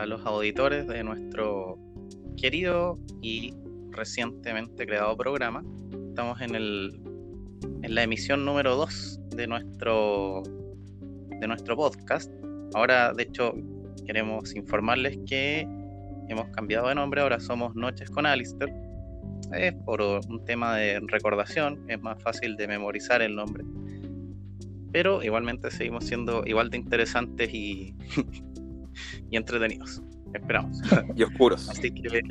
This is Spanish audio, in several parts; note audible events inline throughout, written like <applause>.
a los auditores de nuestro querido y recientemente creado programa. Estamos en, el, en la emisión número 2 de nuestro, de nuestro podcast. Ahora, de hecho, queremos informarles que hemos cambiado de nombre, ahora somos Noches con Alistair. Es por un tema de recordación, es más fácil de memorizar el nombre. Pero igualmente seguimos siendo igual de interesantes y, <laughs> y entretenidos. Esperamos. <laughs> Y oscuros. Así que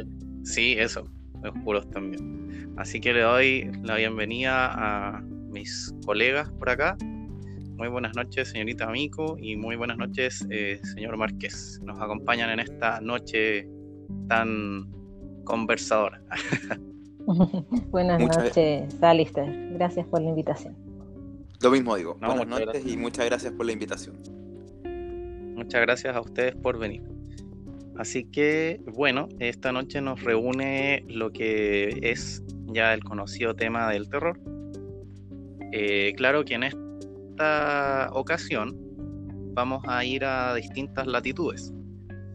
sí, eso, oscuros también. Así que le doy la bienvenida a mis colegas por acá. Muy buenas noches, señorita Amico, y muy buenas noches, eh, señor Márquez. Nos acompañan en esta noche tan conversadora. <laughs> buenas noches, Alistair. Gracias por la invitación. Lo mismo digo. buenas noches y muchas gracias por la invitación. Muchas gracias a ustedes por venir. Así que, bueno, esta noche nos reúne lo que es ya el conocido tema del terror. Eh, claro que en esta ocasión vamos a ir a distintas latitudes.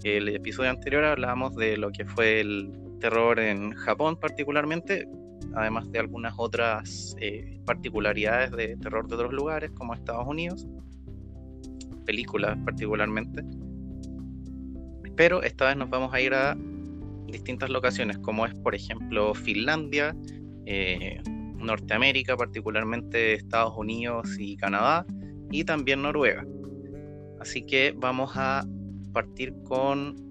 El episodio anterior hablábamos de lo que fue el terror en Japón particularmente, además de algunas otras eh, particularidades de terror de otros lugares como Estados Unidos, películas particularmente. Pero esta vez nos vamos a ir a distintas locaciones, como es por ejemplo Finlandia, eh, Norteamérica, particularmente Estados Unidos y Canadá, y también Noruega. Así que vamos a partir con,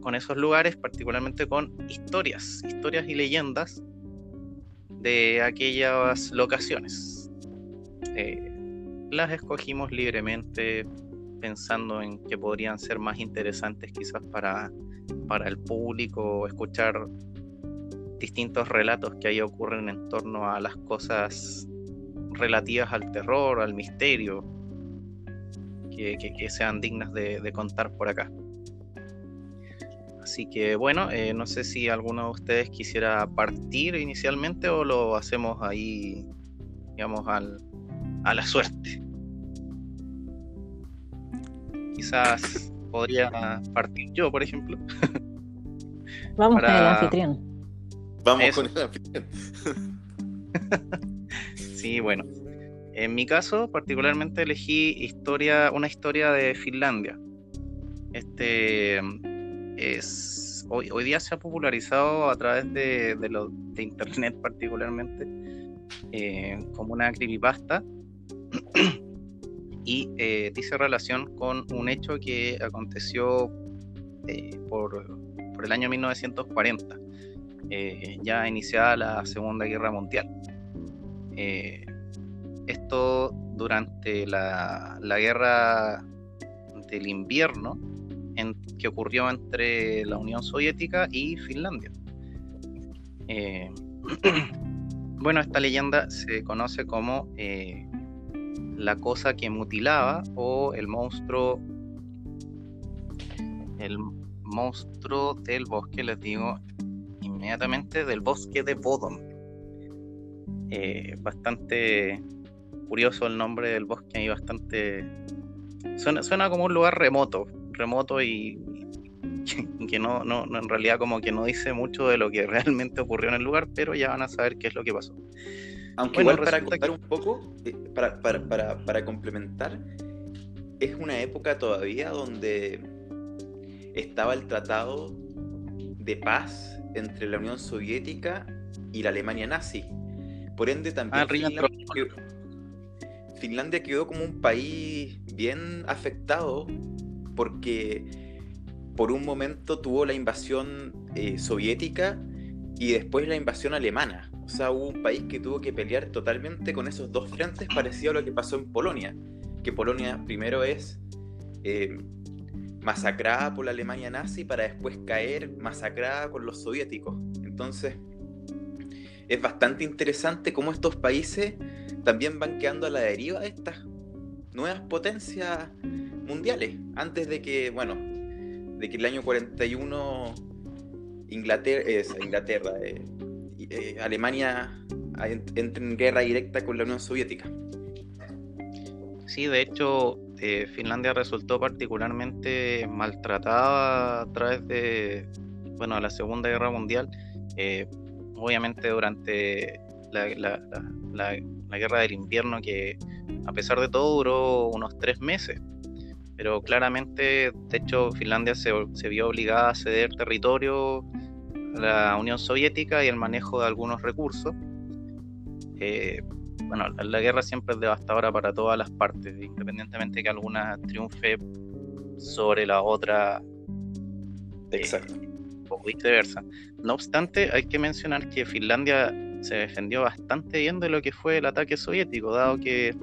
con esos lugares, particularmente con historias, historias y leyendas de aquellas locaciones. Eh, las escogimos libremente pensando en que podrían ser más interesantes quizás para, para el público, escuchar distintos relatos que ahí ocurren en torno a las cosas relativas al terror, al misterio, que, sean dignas de, contar por acá. Así que bueno, eh, no sé si alguno de ustedes quisiera partir inicialmente o lo hacemos ahí, digamos, al, a la suerte quizás podría partir yo, por ejemplo. <laughs> Vamos con el anfitrión. Vamos con el anfitrión. <laughs> sí, bueno. En mi caso, particularmente elegí historia, una historia de Finlandia. Este es hoy, hoy día se ha popularizado a través de, de, internet particularmente eh, como una creepypasta <clears throat> y eh, dice relación con un hecho que aconteció eh, por, el año 1940, eh, ya iniciada la Segunda Guerra Mundial. esto durante la, guerra del invierno en, que ocurrió entre la Unión Soviética y Finlandia. <clears throat> bueno, esta leyenda se conoce como la cosa que mutilaba o el monstruo el monstruo del bosque, les digo inmediatamente, del bosque de Bodom. Eh, bastante curioso el nombre del bosque y bastante... Suena, suena como un lugar remoto, remoto y, <laughs> que no, no, en realidad como que no dice mucho de lo que realmente ocurrió en el lugar, pero ya van a saber qué es lo que pasó. Aunque igual para contar un poco, eh, para, para, para, complementar, es una época todavía donde estaba el tratado de paz entre la Unión Soviética y la Alemania nazi. Por ende, también ah, Finlandia, quedó, como un país bien afectado porque por un momento tuvo la invasión eh, soviética y después la invasión alemana. O sea, hubo un país que tuvo que pelear totalmente con esos dos frentes, parecido a lo que pasó en Polonia. Que Polonia primero es eh, masacrada por la Alemania nazi para después caer masacrada con los soviéticos. Entonces, es bastante interesante cómo estos países también van quedando a la deriva de estas nuevas potencias mundiales. Antes de que, bueno, de que el año 41 Inglaterra, es Inglaterra, eh, eh, Alemania entre en guerra directa con la Unión Soviética. Sí, de hecho, eh, Finlandia resultó particularmente maltratada a través de bueno, la Segunda Guerra Mundial. Eh, obviamente durante la, guerra del invierno, que a pesar de todo duró unos tres meses. Pero claramente, de hecho, Finlandia se, vio obligada a ceder territorio la Unión Soviética y el manejo de algunos recursos. Eh, bueno, la, guerra siempre es devastadora para todas las partes, independientemente de que alguna triunfe sobre la otra. Eh, Exacto. o viceversa. No obstante, hay que mencionar que Finlandia se defendió bastante bien de lo que fue el ataque soviético, dado que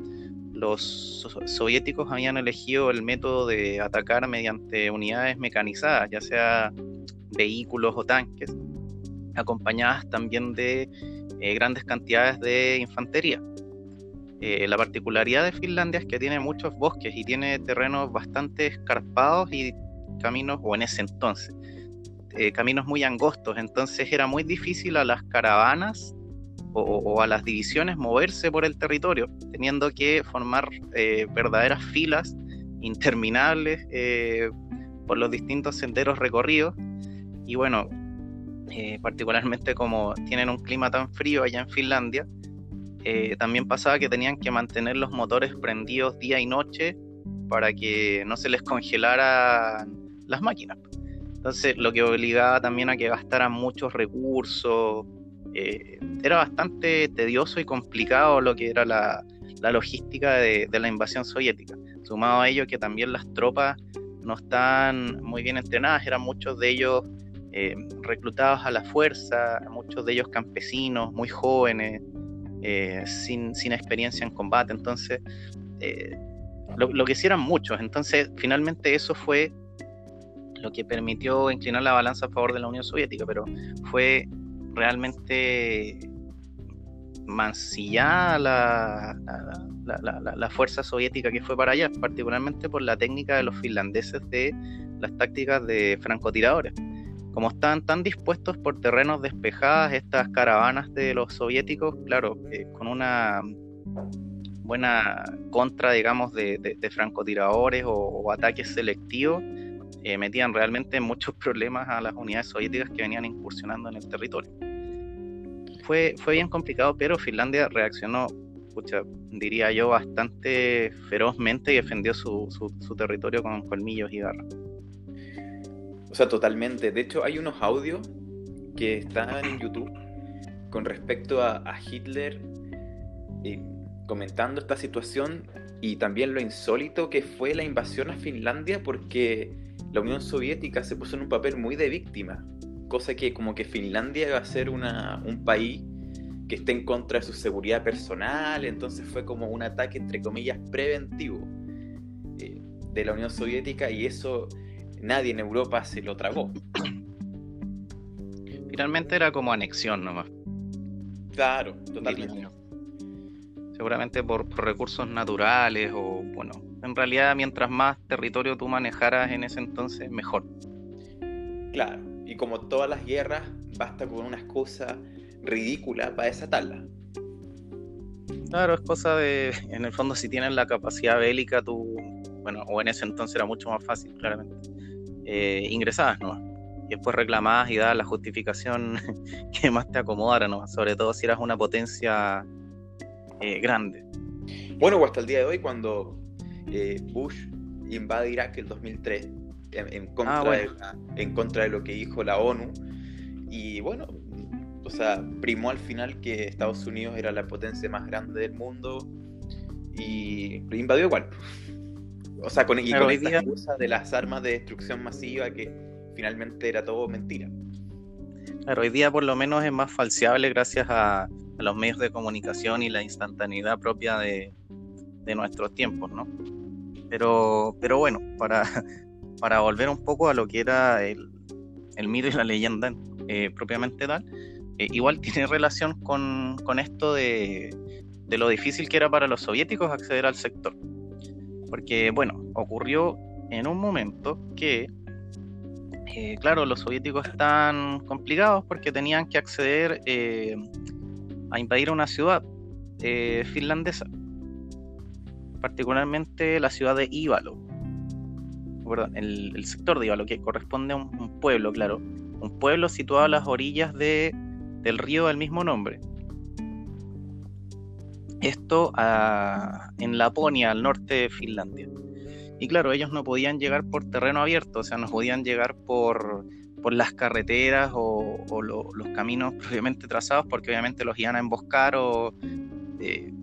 los soviéticos habían elegido el método de atacar mediante unidades mecanizadas, ya sea vehículos o tanques, acompañadas también de eh, grandes cantidades de infantería. Eh, la particularidad de Finlandia es que tiene muchos bosques y tiene terrenos bastante escarpados y caminos, o en ese entonces, eh, caminos muy angostos, entonces era muy difícil a las caravanas o, a las divisiones moverse por el territorio, teniendo que formar verdaderas filas interminables por los distintos senderos recorridos. Y bueno, eh, particularmente como tienen un clima tan frío allá en Finlandia, también pasaba que tenían que mantener los motores prendidos día y noche para que no se les congelaran las máquinas. Entonces, lo que obligaba también a que gastaran muchos recursos, eh, era bastante tedioso y complicado lo que era la, logística de, la invasión soviética. Sumado a ello que también las tropas no están muy bien entrenadas, eran muchos de ellos eh, reclutados a la fuerza, muchos de ellos campesinos, muy jóvenes, eh, sin, experiencia en combate, entonces lo, lo, que hicieron muchos, entonces finalmente eso fue lo que permitió inclinar la balanza a favor de la Unión Soviética, pero fue realmente mancillada la, la, fuerza soviética que fue para allá, particularmente por la técnica de los finlandeses de las tácticas de francotiradores. Como estaban tan dispuestos por terrenos despejados estas caravanas de los soviéticos, claro, eh, con una buena contra, digamos, de, francotiradores o, ataques selectivos, eh, metían realmente muchos <laughs> problemas a las unidades soviéticas que venían incursionando en el territorio. Fue, fue bien complicado, pero Finlandia reaccionó, diría yo, bastante ferozmente y defendió su, su, territorio con colmillos y garras. O sea, totalmente. De hecho, hay unos audios que están en YouTube con respecto a, Hitler eh, comentando esta situación y también lo insólito que fue la invasión a Finlandia porque la Unión Soviética se puso en un papel muy de víctima, cosa que como que Finlandia iba a ser una, un país que esté en contra de su seguridad personal, entonces fue como un ataque entre comillas preventivo eh, de la Unión Soviética y eso nadie en Europa se lo tragó. Finalmente era como anexión nomás. Claro, totalmente. Seguramente por recursos naturales o bueno, en realidad, mientras más territorio tú manejaras en ese entonces, mejor. Claro, y como todas las guerras, basta con una excusa ridícula para desatarla. Claro, es cosa de, en el fondo, si tienes la capacidad bélica, tú, bueno, o en ese entonces era mucho más fácil, claramente, eh, ingresabas, ¿no? Y después reclamabas y dabas la justificación <laughs> que más te acomodara, ¿no? Sobre todo si eras una potencia eh, grande. Bueno, hasta el día de hoy, cuando eh, Bush invade Irak el 2003 en, contra ah, de en contra de lo que dijo la ONU. Y bueno, o sea, primó al final que Estados Unidos era la potencia más grande del mundo y lo invadió igual. O sea, con, y con esta excusa de las armas de destrucción masiva que finalmente era todo mentira. Claro, hoy día por lo menos es más falseable gracias a, a los medios de comunicación y la instantaneidad propia de, de nuestros tiempos, ¿no? Pero, pero bueno, para, <laughs> para volver un poco a lo que era el, el mito y la leyenda eh, propiamente tal, eh, igual tiene relación con, con esto de, de, lo difícil que era para los soviéticos acceder al sector. Porque, bueno, ocurrió en un momento que, eh, claro, los soviéticos están complicados porque tenían que acceder a invadir una ciudad finlandesa particularmente la ciudad de Ívalo, el, sector de Ívalo, que corresponde a un, pueblo, claro, un pueblo situado a las orillas de, del río del mismo nombre. Esto en Laponia, al norte de Finlandia. Y claro, ellos no podían llegar por terreno abierto, o sea, no podían llegar por, por las carreteras o, los caminos <laughs> previamente trazados, porque obviamente los iban a emboscar o eh,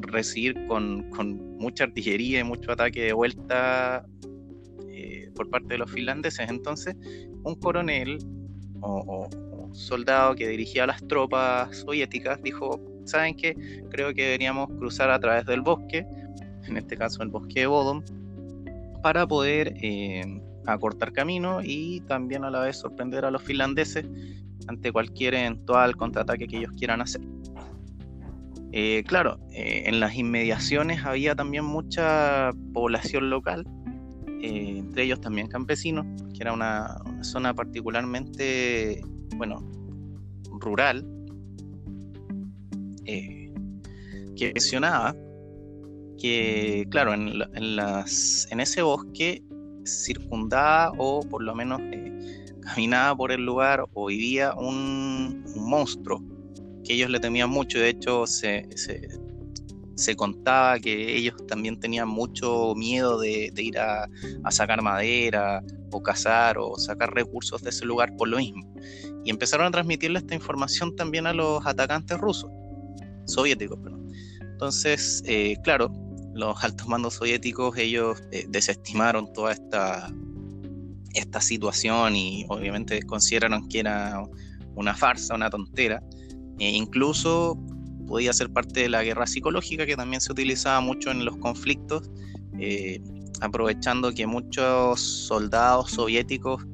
recibir con, mucha artillería y mucho ataque de vuelta eh, por parte de los finlandeses. Entonces, un coronel o, o, soldado que dirigía las tropas soviéticas dijo, ¿saben qué? Creo que deberíamos cruzar a través del bosque, en este caso el bosque de Bodom, para poder eh, acortar camino y también a la vez sorprender a los finlandeses ante cualquier eventual contraataque que ellos quieran hacer. Eh, claro, eh, en las inmediaciones había también mucha población local, entre ellos también campesinos, que era una, zona particularmente, bueno, rural, que mencionaba que, claro, en, las, en ese bosque circundaba o por lo menos caminaba por el lugar o vivía un monstruo que ellos le temían mucho. De hecho, se, se, contaba que ellos también tenían mucho miedo de, ir a, sacar madera o cazar o sacar recursos de ese lugar por lo mismo. Y empezaron a transmitirle esta información también a los atacantes rusos, soviéticos, perdón. Entonces, eh, claro, los altos mandos soviéticos, ellos eh, desestimaron toda esta, esta situación y obviamente consideraron que era una farsa, una tontera. E incluso podía ser parte de la guerra psicológica que también se utilizaba mucho en los conflictos, eh, aprovechando que muchos soldados soviéticos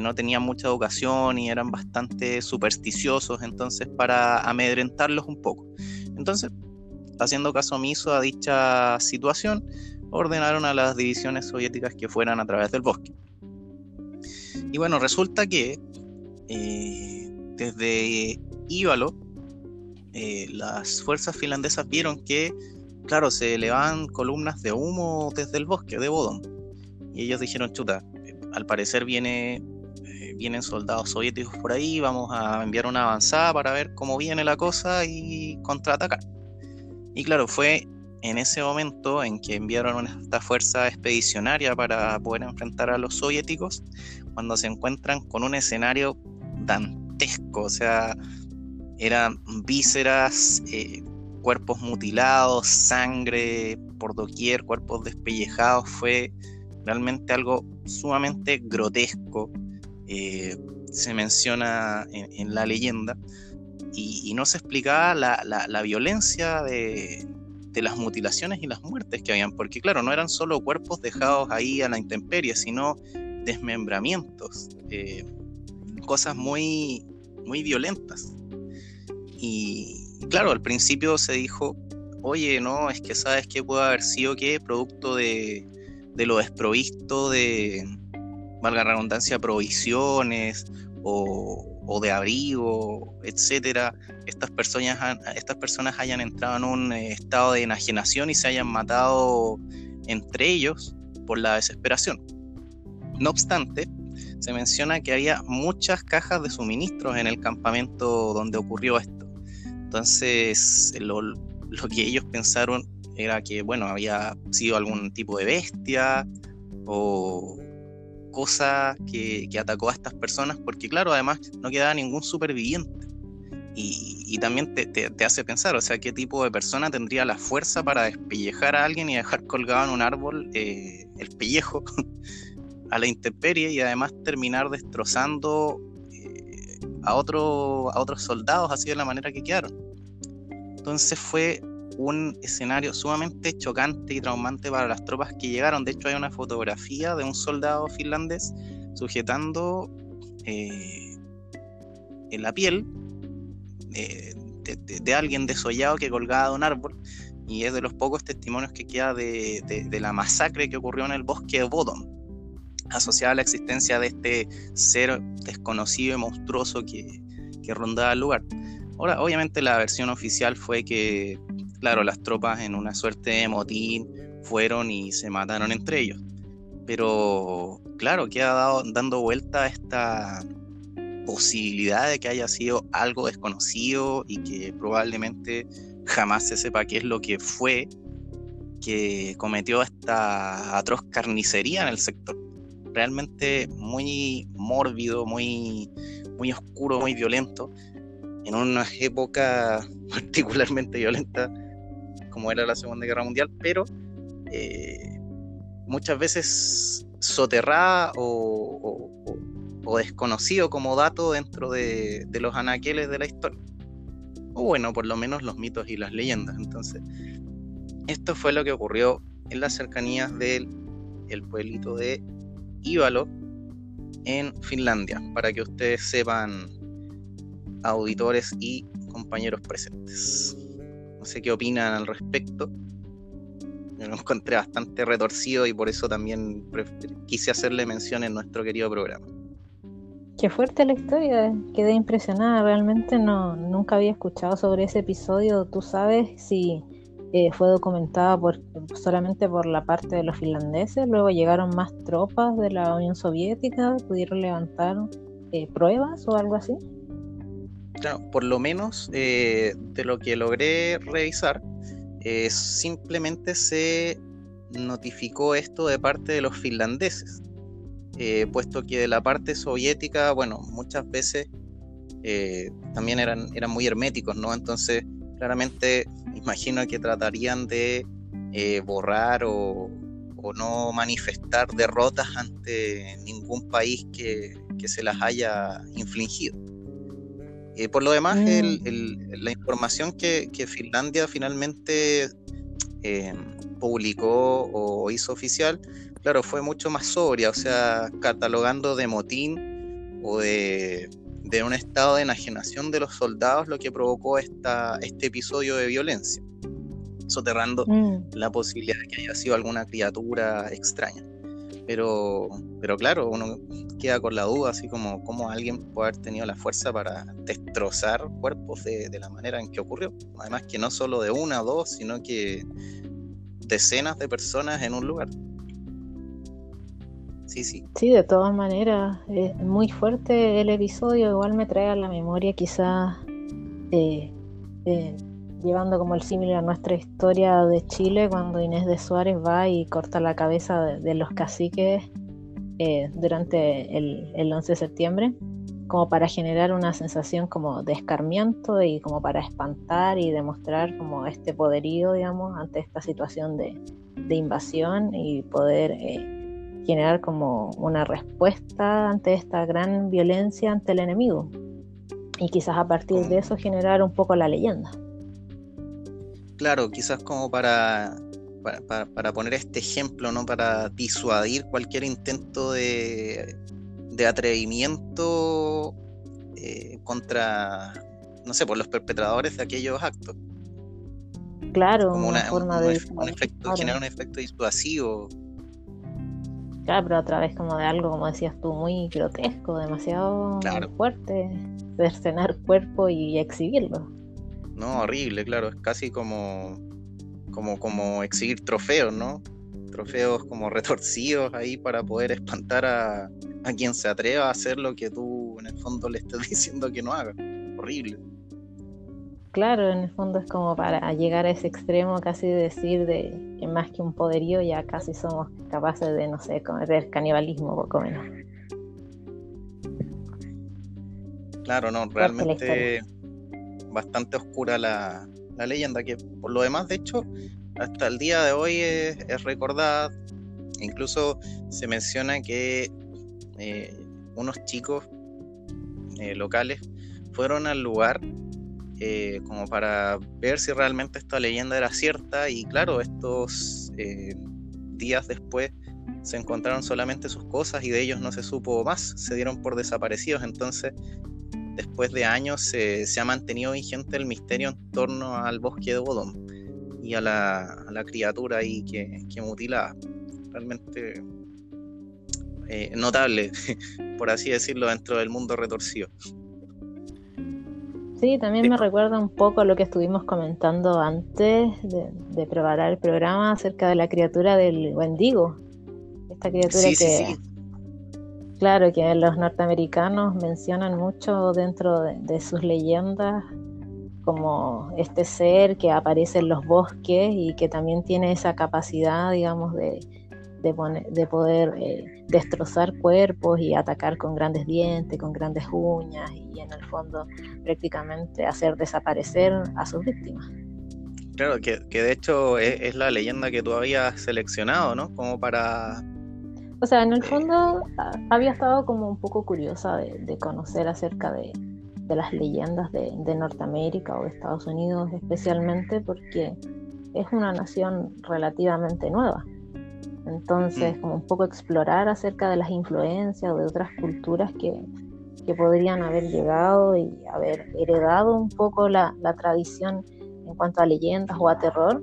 no tenían mucha educación y eran bastante supersticiosos, entonces para amedrentarlos un poco. Entonces, haciendo caso omiso a dicha situación, ordenaron a las divisiones soviéticas que fueran a través del bosque. Y bueno, resulta que eh, desde Ívalo eh, las fuerzas finlandesas vieron que, claro, se elevaban columnas de humo desde el bosque de Bodom. Y ellos dijeron, chuta, al parecer viene, eh, vienen soldados soviéticos por ahí, vamos a enviar una avanzada para ver cómo viene la cosa y contraatacar. Y claro, fue en ese momento en que enviaron esta fuerza expedicionaria para poder enfrentar a los soviéticos, cuando se encuentran con un escenario dantesco, o sea, eran vísceras, eh, cuerpos mutilados, sangre por doquier, cuerpos despellejados, fue realmente algo sumamente grotesco. Eh, se menciona en, la leyenda y, no se explicaba la, violencia de, las mutilaciones y las muertes que habían, porque claro, no eran solo cuerpos dejados ahí a la intemperie, sino desmembramientos, eh, cosas muy, muy violentas. Y claro, al principio se dijo, oye, no, es que sabes que puede haber sido que producto de, lo desprovisto de, valga la redundancia, provisiones o, de abrigo, etcétera, estas personas, estas personas hayan entrado en un estado de enajenación y se hayan matado entre ellos por la desesperación. No obstante, se menciona que había muchas cajas de suministros en el campamento donde ocurrió esto. Entonces, lo, que ellos pensaron era que, bueno, había sido algún tipo de bestia o cosa que, atacó a estas personas, porque claro, además no quedaba ningún superviviente. Y, también te, hace pensar, o sea, qué tipo de persona tendría la fuerza para despellejar a alguien y dejar colgado en un árbol eh, el pellejo <laughs> a la intemperie y además terminar destrozando a, otro, a otros soldados así de la manera que quedaron. Entonces fue un escenario sumamente chocante y traumante para las tropas que llegaron. De hecho, hay una fotografía de un soldado finlandés sujetando eh, en la piel eh, de, alguien desollado que colgaba de un árbol. Y es de los pocos testimonios que queda de, la masacre que ocurrió en el bosque de Bodom, asociada a la existencia de este ser desconocido y monstruoso que, rondaba el lugar. Ahora, obviamente la versión oficial fue que, claro, las tropas en una suerte de motín fueron y se mataron entre ellos. Pero claro, queda dado, dando vuelta esta posibilidad de que haya sido algo desconocido y que probablemente jamás se sepa qué es lo que fue que cometió esta atroz carnicería en el sector. Realmente muy mórbido, muy, muy oscuro, muy violento, en una época <laughs> particularmente violenta como era la Segunda Guerra Mundial, pero eh, muchas veces soterrada o, desconocido como dato dentro de, los anaqueles de la historia. O bueno, por lo menos los mitos y las leyendas. Entonces, esto fue lo que ocurrió en las cercanías del el pueblito de Ívalo en Finlandia, para que ustedes sepan, auditores y compañeros presentes. No sé qué opinan al respecto. Yo lo encontré bastante retorcido y por eso también quise hacerle mención en nuestro querido programa. Qué fuerte la historia, quedé impresionada, realmente no, nunca había escuchado sobre ese episodio. ¿Tú sabes si eh, fue documentada por, solamente por la parte de los finlandeses? Luego llegaron más tropas de la Unión Soviética, pudieron levantar eh, pruebas o algo así. Claro, por lo menos eh, de lo que logré revisar, eh, simplemente se notificó esto de parte de los finlandeses, eh, puesto que de la parte soviética, bueno, muchas veces eh, también eran, eran muy herméticos, ¿no? Entonces, claramente, imagino que tratarían de borrar o, no manifestar derrotas ante ningún país que, que se las haya infligido. Eh, por lo demás, mm. la información que, Finlandia finalmente eh, publicó o hizo oficial, claro, fue mucho más sobria, o sea, catalogando de motín o de, un estado de enajenación de los soldados lo que provocó esta, este episodio de violencia, soterrando mm. la posibilidad de que haya sido alguna criatura extraña. Pero, pero claro, uno queda con la duda, así como cómo alguien puede haber tenido la fuerza para destrozar cuerpos de, la manera en que ocurrió. Además que no solo de una o dos, sino que decenas de personas en un lugar. Sí, sí. Sí, de todas maneras, es muy fuerte el episodio, igual me trae a la memoria quizás eh, eh, llevando como el símil a nuestra historia de Chile, cuando Inés de Suárez va y corta la cabeza de, los caciques eh, durante el, el, 11 de septiembre, como para generar una sensación como de escarmiento y como para espantar y demostrar como este poderío, digamos, ante esta situación de, invasión y poder eh, generar como una respuesta ante esta gran violencia ante el enemigo. Y quizás a partir de eso generar un poco la leyenda claro, quizás como para, para, poner este ejemplo, ¿no? Para disuadir cualquier intento de, de atrevimiento eh, contra, no sé, por los perpetradores de aquellos actos. Claro, como una, forma de... Un efecto, generar un efecto disuasivo. Claro, pero a través como de algo, como decías tú, muy grotesco, demasiado fuerte, cercenar cuerpo y exhibirlo. No, horrible, claro, es casi como, como, como exhibir trofeos, ¿no? Trofeos como retorcidos ahí para poder espantar a, a quien se atreva a hacer lo que tú en el fondo le estás <laughs> diciendo que no haga. Horrible. Claro, en el fondo es como para llegar a ese extremo casi de decir de que más que un poderío ya casi somos capaces de, no sé, cometer canibalismo poco menos. Claro, no, realmente bastante oscura la, leyenda, que por lo demás, de hecho, hasta el día de hoy es, recordada. Incluso se menciona que eh, unos chicos eh, locales fueron al lugar eh, como para ver si realmente esta leyenda era cierta y claro, estos días después se encontraron solamente sus cosas y de ellos no se supo más, se dieron por desaparecidos, entonces después de años se, ha mantenido vigente el misterio en torno al bosque de Bodom y a la, criatura ahí que, que mutila. Realmente eh, notable, <laughs> por así decirlo, dentro del mundo retorcido. Sí, también me recuerda un poco a lo que estuvimos comentando antes de, preparar el programa acerca de la criatura del Wendigo. Esta criatura que, claro, que los norteamericanos mencionan mucho dentro de, sus leyendas como este ser que aparece en los bosques y que también tiene esa capacidad, digamos, de, de, poder eh, destrozar cuerpos y atacar con grandes dientes, con grandes uñas y en el fondo prácticamente hacer desaparecer a sus víctimas. Claro, que, de hecho es, la leyenda que tú habías seleccionado, ¿no? Como para... O sea, en el fondo había estado como un poco curiosa de, conocer acerca de, las leyendas de, de Norteamérica o de Estados Unidos especialmente porque es una nación relativamente nueva. Entonces, mm. como un poco explorar acerca de las influencias o de otras culturas que, podrían haber llegado y haber heredado un poco la, tradición en cuanto a leyendas o a terror.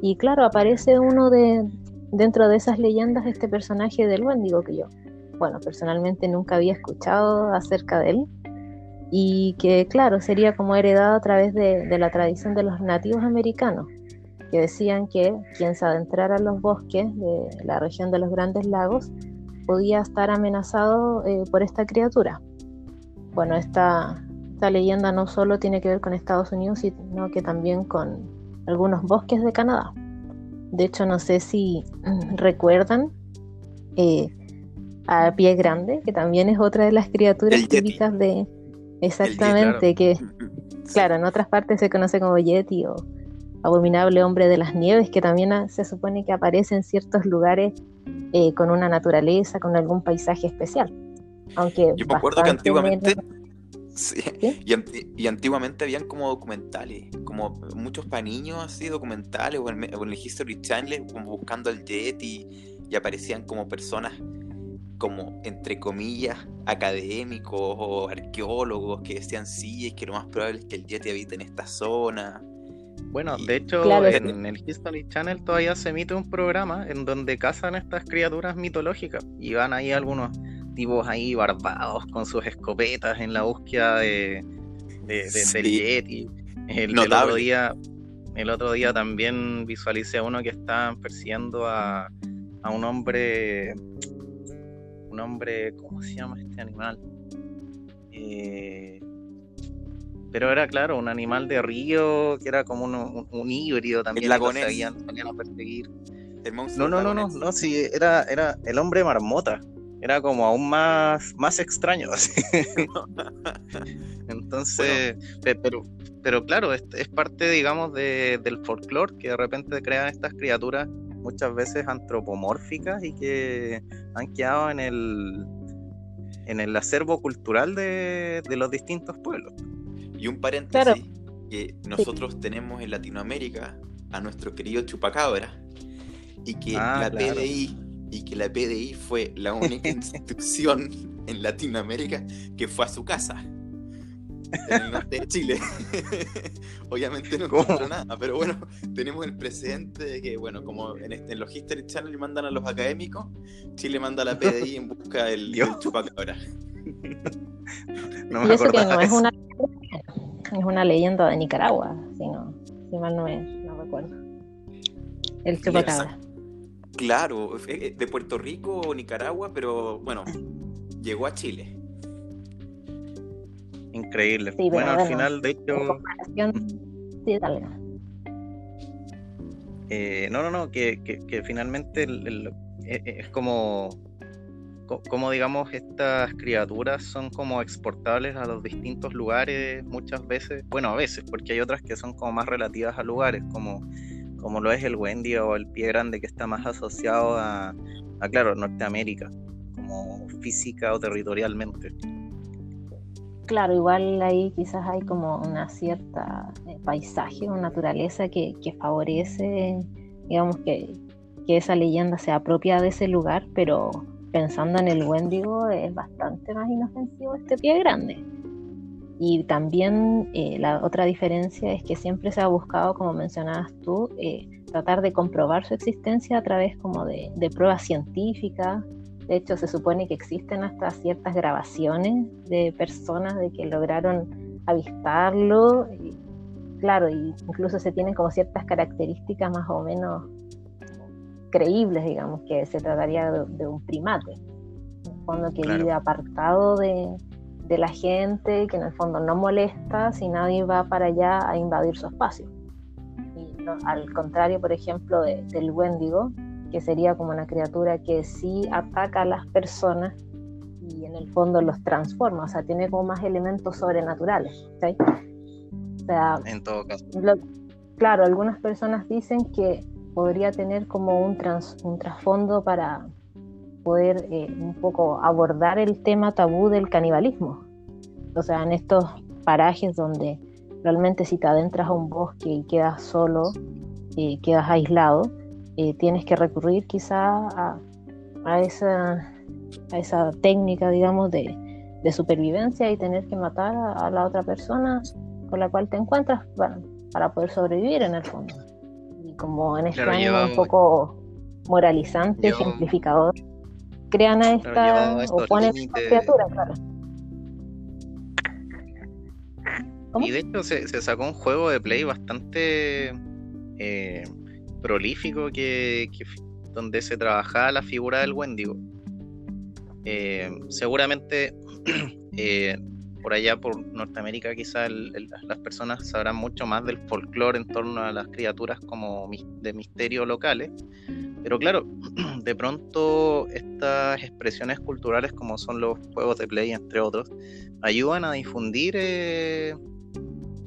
Y claro, aparece uno de, dentro de esas leyendas, este personaje del Wendigo que yo, bueno, personalmente nunca había escuchado acerca de él. Y que, claro, sería como heredado a través de la tradición de los nativos americanos que decían que quien se adentrara en los bosques de la región de los Grandes Lagos podía estar amenazado eh, por esta criatura. Bueno, esta, esta leyenda no solo tiene que ver con Estados Unidos, sino que también con algunos bosques de Canadá. De hecho, no sé si recuerdan eh, a Pie Grande, que también es otra de las criaturas típicas de... Exactamente, que claro, en otras partes se conoce como Yeti o abominable hombre de las nieves, que también se supone que aparece en ciertos lugares eh, con una naturaleza, con algún paisaje especial. Aunque Yo me acuerdo que antiguamente... <laughs> y, antiguamente habían como documentales, como muchos para niños así, documentales, o en, el History Channel, como buscando al Yeti, y aparecían como personas como, entre comillas, académicos o arqueólogos que decían sí, es que lo más probable es que el Yeti habite en esta zona. Bueno, de hecho, en el History Channel todavía se emite un programa en donde cazan estas criaturas mitológicas y van ahí algunos tipos ahí barbados con sus escopetas en la búsqueda de, de, del Yeti. El, otro día, el otro día también visualicé a uno que estaban persiguiendo a, a un hombre, un hombre, ¿cómo se llama este animal? Eh, pero era, claro, un animal de río que era como un, híbrido también. El lagonés. a perseguir. no, no, no, no, no, sí, era, era el hombre marmota. Era como aún más, más extraño. <laughs> <laughs> Entonces, pero, pero claro, es, es parte, digamos, de, del folclore que de repente crean estas criaturas muchas veces antropomórficas y que han quedado en el, en el acervo cultural de, de los distintos pueblos. Y un paréntesis, que nosotros tenemos en Latinoamérica a nuestro querido Chupacabra y que ah, la PDI y que la PDI fue la única <laughs> institución en Latinoamérica que fue a su casa en el norte de Chile. <laughs> Obviamente no encontró nada, pero bueno, tenemos el precedente de que, bueno, como en, este, en los History Channel mandan a los académicos, Chile manda a la PDI en busca del, del chupacabra. no me eso que no es una es una leyenda de Nicaragua, si, no, si mal no, me, no recuerdo. El chupacabra. Claro, de Puerto Rico o Nicaragua, pero bueno, llegó a Chile. Increíble. bueno, al final, de hecho. Sí, dale. Eh, no, no, no, que, que, finalmente e, e, es como como digamos estas criaturas son como exportables a los distintos lugares muchas veces, bueno a veces, porque hay otras que son como más relativas a lugares, como, como lo es el Wendy o el pie grande que está más asociado a, claro, Norteamérica, como física o territorialmente. Claro, igual ahí quizás hay como una cierta eh, paisaje o naturaleza que, favorece, digamos, que, que esa leyenda sea propia de ese lugar, pero pensando en el Wendigo, es bastante más inofensivo este pie grande. Y también eh, la otra diferencia es que siempre se ha buscado, como mencionabas tú, eh, tratar de comprobar su existencia a través como de, pruebas científicas. De hecho, se supone que existen hasta ciertas grabaciones de personas de que lograron avistarlo. Y, claro, y incluso se tienen como ciertas características más o menos creíbles, digamos, que se trataría de, un primate, en el fondo que vive apartado de, la gente, que en el fondo no molesta si nadie va para allá a invadir su espacio. Y al contrario, por ejemplo, del Wendigo, que sería como una criatura que sí ataca a las personas y en el fondo los transforma, o sea, tiene como más elementos sobrenaturales. O sea, en todo caso. claro, algunas personas dicen que podría tener como un, un trasfondo para poder eh, un poco abordar el tema tabú del canibalismo. O sea, en estos parajes donde realmente si te adentras a un bosque y quedas solo, y quedas aislado, eh, tienes que recurrir quizá a, a, esa, a esa técnica, digamos, de, de supervivencia y tener que matar a, la otra persona con la cual te encuentras para, para poder sobrevivir en el fondo. Y como en este año un poco moralizante, ejemplificador, crean a esta o ponen a esta criatura, claro. Y de hecho se, se, sacó un juego de play bastante eh, prolífico que, donde se trabajaba la figura del Wendigo. Eh, seguramente <clears throat> eh, por allá por Norteamérica quizás las personas sabrán mucho más del folclore en torno a las criaturas como de misterio locales. Pero claro, <clears throat> de pronto estas expresiones culturales como son los juegos de play, entre otros, ayudan a difundir eh,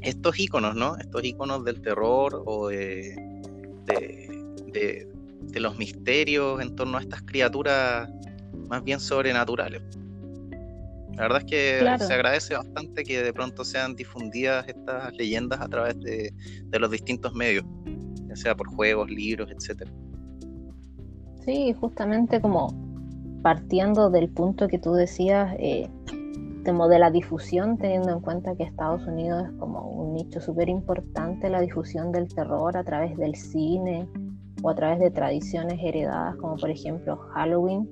estos iconos, ¿no? Estos iconos del terror o de, de, los misterios en torno a estas criaturas más bien sobrenaturales. La verdad es que se agradece bastante que de pronto sean difundidas estas leyendas a través de, los distintos medios, ya sea por juegos, libros, etcétera. Sí, justamente como partiendo del punto que tú decías, eh, de la difusión, teniendo en cuenta que Estados Unidos es como un nicho súper importante, la difusión del terror a través del cine o a través de tradiciones heredadas, como por ejemplo Halloween.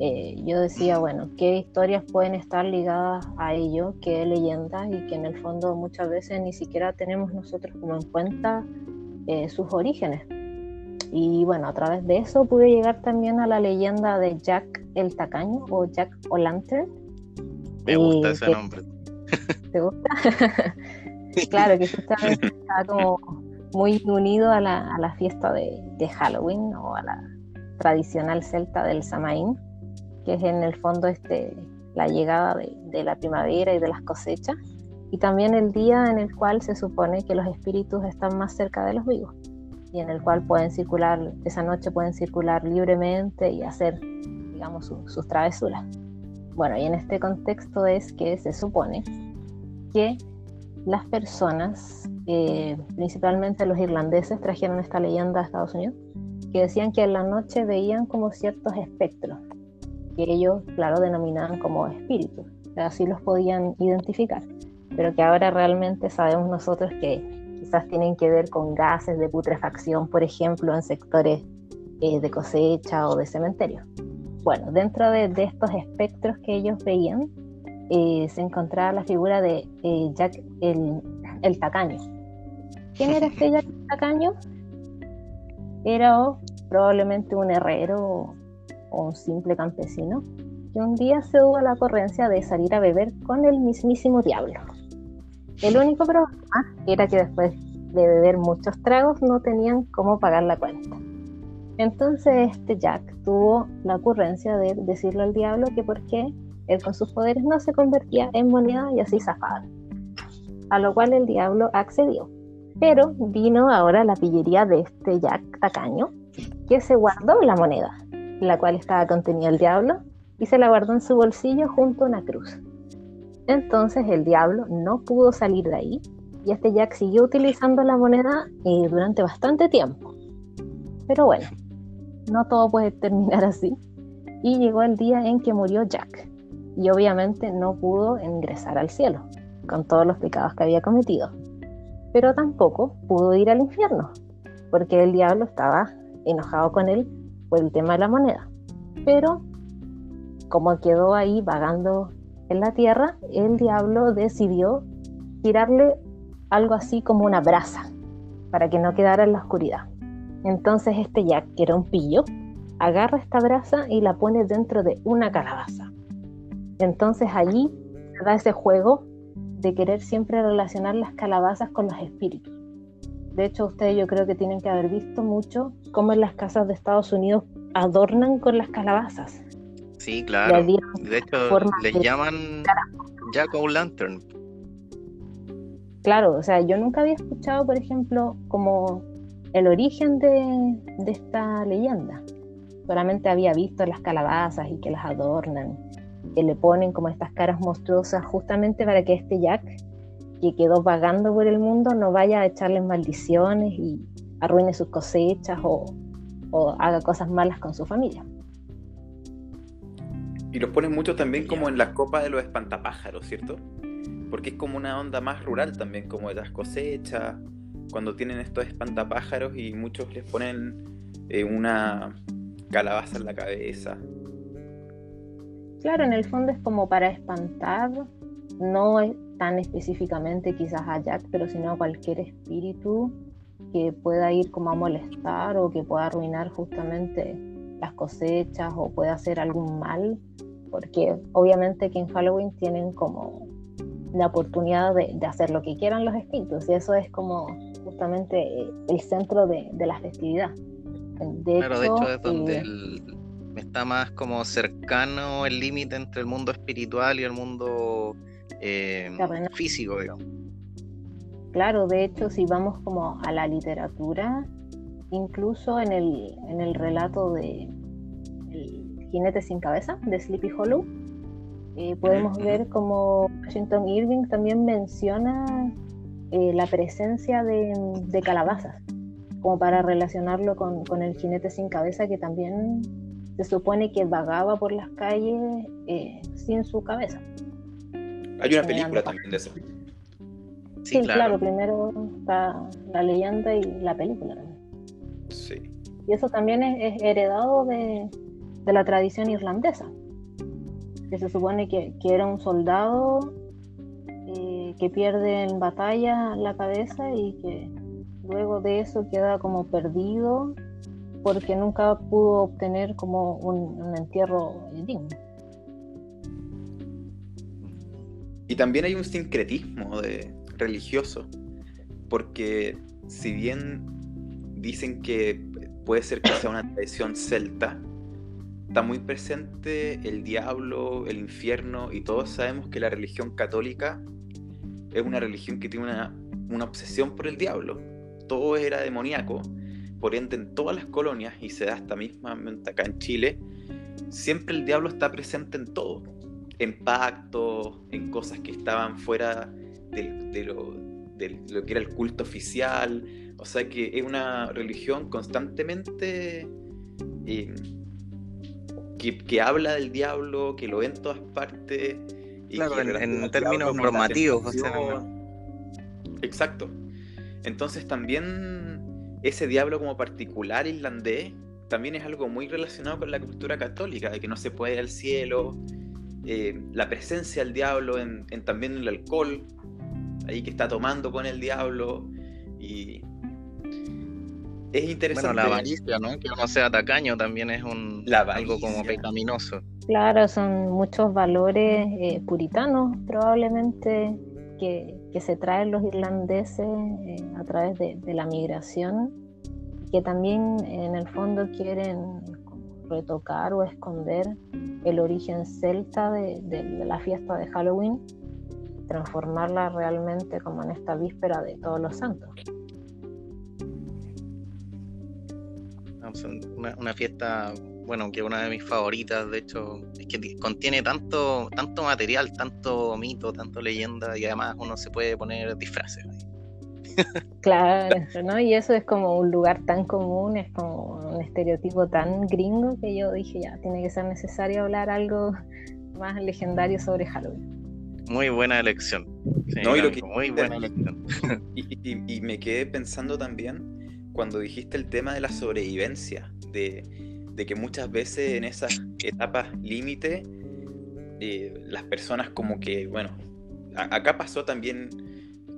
Eh, yo decía, bueno, ¿qué historias pueden estar ligadas a ello? ¿Qué leyendas? Y que en el fondo muchas veces ni siquiera tenemos nosotros como en cuenta eh, sus orígenes. Y bueno, a través de eso pude llegar también a la leyenda de Jack el Tacaño o Jack O'Lantern, me gusta ese nombre. <laughs> ¿Te gusta? <laughs> claro, que justamente está como muy unido a la, a la fiesta de, de, Halloween o a la tradicional celta del Samaín, que es en el fondo este, la llegada de, de la primavera y de las cosechas, y también el día en el cual se supone que los espíritus están más cerca de los vivos y en el cual pueden circular, esa noche pueden circular libremente y hacer, digamos, sus travesuras. Bueno, y en este contexto es que se supone que las personas, eh, principalmente los irlandeses, trajeron esta leyenda a Estados Unidos, que decían que en la noche veían como ciertos espectros, que ellos, claro, denominaban como espíritus, así los podían identificar, pero que ahora realmente sabemos nosotros que quizás tienen que ver con gases de putrefacción, por ejemplo, en sectores eh, de cosecha o de cementerio. Bueno, dentro de, estos espectros que ellos veían, eh, se encontraba la figura de eh, Jack el, el, tacaño. ¿Quién era este Jack el tacaño? Era probablemente un herrero o un simple campesino que un día se hubo la ocurrencia de salir a beber con el mismísimo diablo. El único problema era que después de beber muchos tragos no tenían cómo pagar la cuenta. Entonces este Jack tuvo la ocurrencia de decirle al diablo que por qué él con sus poderes no se convertía en moneda y así zafaba. A lo cual el diablo accedió. Pero vino ahora la pillería de este Jack tacaño, que se guardó la moneda, la cual estaba contenida el diablo, y se la guardó en su bolsillo junto a una cruz. Entonces el diablo no pudo salir de ahí, y este Jack siguió utilizando la moneda eh, durante bastante tiempo. Pero bueno, no todo puede terminar así. Y llegó el día en que murió Jack. Y obviamente no pudo ingresar al cielo, con todos los pecados que había cometido. Pero tampoco pudo ir al infierno, porque el diablo estaba enojado con él por el tema de la moneda. Pero como quedó ahí vagando en la tierra, el diablo decidió tirarle algo así como una brasa para que no quedara en la oscuridad. Entonces este Jack, que era un pillo, agarra esta brasa y la pone dentro de una calabaza. Entonces allí se da ese juego de querer siempre relacionar las calabazas con los espíritus. De hecho, ustedes yo creo que tienen que haber visto mucho cómo en las casas de Estados Unidos adornan con las calabazas. Sí, claro. De hecho, les llaman Jack O' Lantern. Claro, o sea, yo nunca había escuchado, por ejemplo, como el origen de, de esta leyenda. Solamente había visto las calabazas y que las adornan, que le ponen como estas caras monstruosas justamente para que este Jack, que quedó vagando por el mundo, no vaya a echarles maldiciones y arruine sus cosechas o, o haga cosas malas con su familia. Y los ponen mucho también como en la copa de los espantapájaros, ¿cierto? Porque es como una onda más rural también, como las cosechas, cuando tienen estos espantapájaros y muchos les ponen eh, una calabaza en la cabeza. Claro, en el fondo es como para espantar, no es tan específicamente quizás a Jack, pero sino a cualquier espíritu que pueda ir como a molestar o que pueda arruinar justamente las cosechas o pueda hacer algún mal, porque obviamente que en Halloween tienen como la oportunidad de, hacer lo que quieran los espíritus y eso es como justamente el centro de, la festividad. De claro, de hecho es donde eh, está más como cercano el límite entre el mundo espiritual y el mundo eh, físico, digamos. Claro, de hecho, si vamos como a la literatura, incluso en el, en el relato de El jinete sin cabeza, de Sleepy Hollow, eh, podemos ver como Washington Irving también menciona eh, la presencia de, calabazas, como para relacionarlo con, el jinete sin cabeza que también se supone que vagaba por las calles eh, sin su cabeza. Hay una película también de eso. Sí, claro. primero está la leyenda y la película. Sí. Y eso también es, heredado de la tradición irlandesa que se supone que, era un soldado eh, que pierde en batalla la cabeza y que luego de eso queda como perdido porque nunca pudo obtener como un, entierro digno. Y también hay un sincretismo de, religioso, porque si bien dicen que puede ser que sea una tradición celta, está muy presente el diablo, el infierno, y todos sabemos que la religión católica es una religión que tiene una, una obsesión por el diablo. Todo era demoníaco, por ende en todas las colonias, y se da hasta mismamente acá en Chile, siempre el diablo está presente en todo, en pactos, en cosas que estaban fuera de, lo, lo, que era el culto oficial, o sea que es una religión constantemente... Eh, que, habla del diablo, que lo ve en todas partes. Y claro, en, términos normativos. Exacto. Entonces también ese diablo como particular irlandés también es algo muy relacionado con la cultura católica, de que no se puede ir al cielo, eh, la presencia del diablo en, en, también el alcohol, ahí que está tomando con el diablo, y, es interesante. Bueno, la avaricia, ¿no? Que uno sea tacaño también es un algo como pecaminoso. Claro, son muchos valores eh, puritanos probablemente que, se traen los irlandeses eh, a través de, la migración, que también en el fondo quieren retocar o esconder el origen celta de, de la fiesta de Halloween, transformarla realmente como en esta víspera de todos los santos. Una, fiesta, bueno, que una de mis favoritas, de hecho, es que contiene tanto, tanto material, tanto mito, tanto leyenda, y además uno se puede poner disfraces. <laughs> Claro, ¿no? Y eso es como un lugar tan común, es como un estereotipo tan gringo que yo dije, ya, tiene que ser necesario hablar algo más legendario sobre Halloween. Muy buena elección. muy buena elección. <laughs> y, me quedé pensando también cuando dijiste el tema de la sobrevivencia, de, que muchas veces en esas etapas límite, eh, las personas como que, bueno, acá pasó también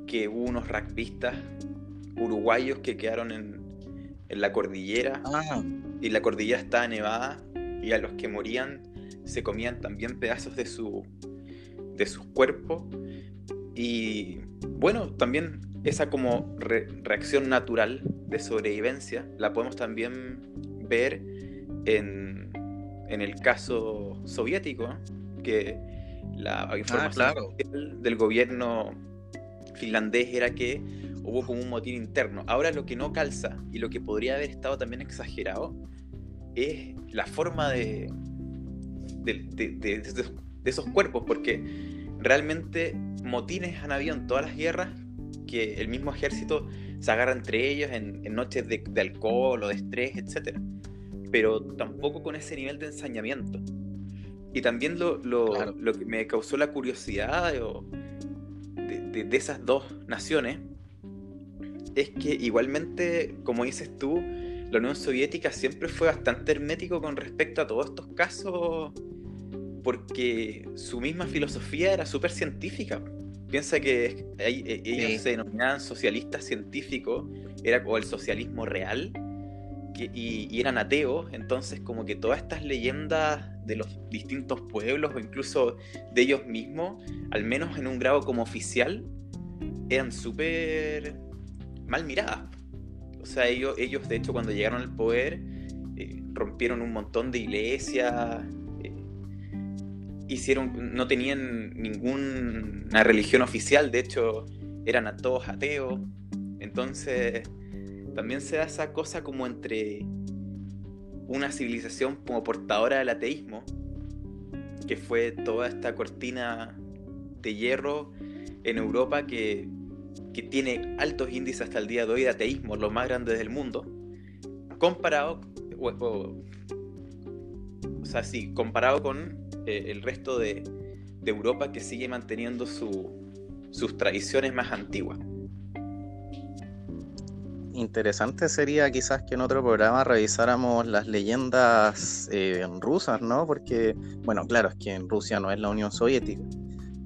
que hubo unos rugbyistas uruguayos que quedaron en, en la cordillera Ah, y la cordillera estaba nevada y a los que morían se comían también pedazos de su de sus cuerpos y bueno también esa como re- reacción natural de sobrevivencia la podemos también ver en, en el caso soviético ¿no? que la información claro. oficial del gobierno finlandés era que hubo como un motín interno. Ahora lo que no calza y lo que podría haber estado también exagerado es la forma de, de, de- de- de esos- de esos cuerpos, porque realmente motines han habido en todas las guerras que el mismo ejército se agarra entre ellos en, en noches de, de alcohol o de estrés, etc. Pero tampoco con ese nivel de ensañamiento. Y también lo, lo- Claro. lo que me causó la curiosidad de, de- de- de esas dos naciones es que igualmente, como dices tú, la Unión Soviética siempre fue bastante hermético con respecto a todos estos casos porque su misma filosofía era súper científica. Piensa que eh, ellos se denominaban socialistas científicos, era como el socialismo real, que- y, y eran ateos, entonces como que todas estas leyendas de los distintos pueblos o incluso de ellos mismos, al menos en un grado como oficial, eran súper mal miradas. O sea, ellos, ellos de hecho cuando llegaron al poder eh, rompieron un montón de iglesias, hicieron, no tenían ninguna religión oficial, de hecho eran a todos ateos. Entonces también se da esa cosa como entre una civilización como portadora del ateísmo, que fue toda esta cortina de hierro en Europa que, que tiene altos índices hasta el día de hoy de ateísmo, los más grandes del mundo, comparado, o, sea, sí, comparado con eh, el resto de, Europa que sigue manteniendo su- sus tradiciones más antiguas. interesante sería quizás que en otro programa revisáramos las leyendas eh, rusas, ¿no? Porque, bueno, claro, es que en Rusia no es la Unión Soviética,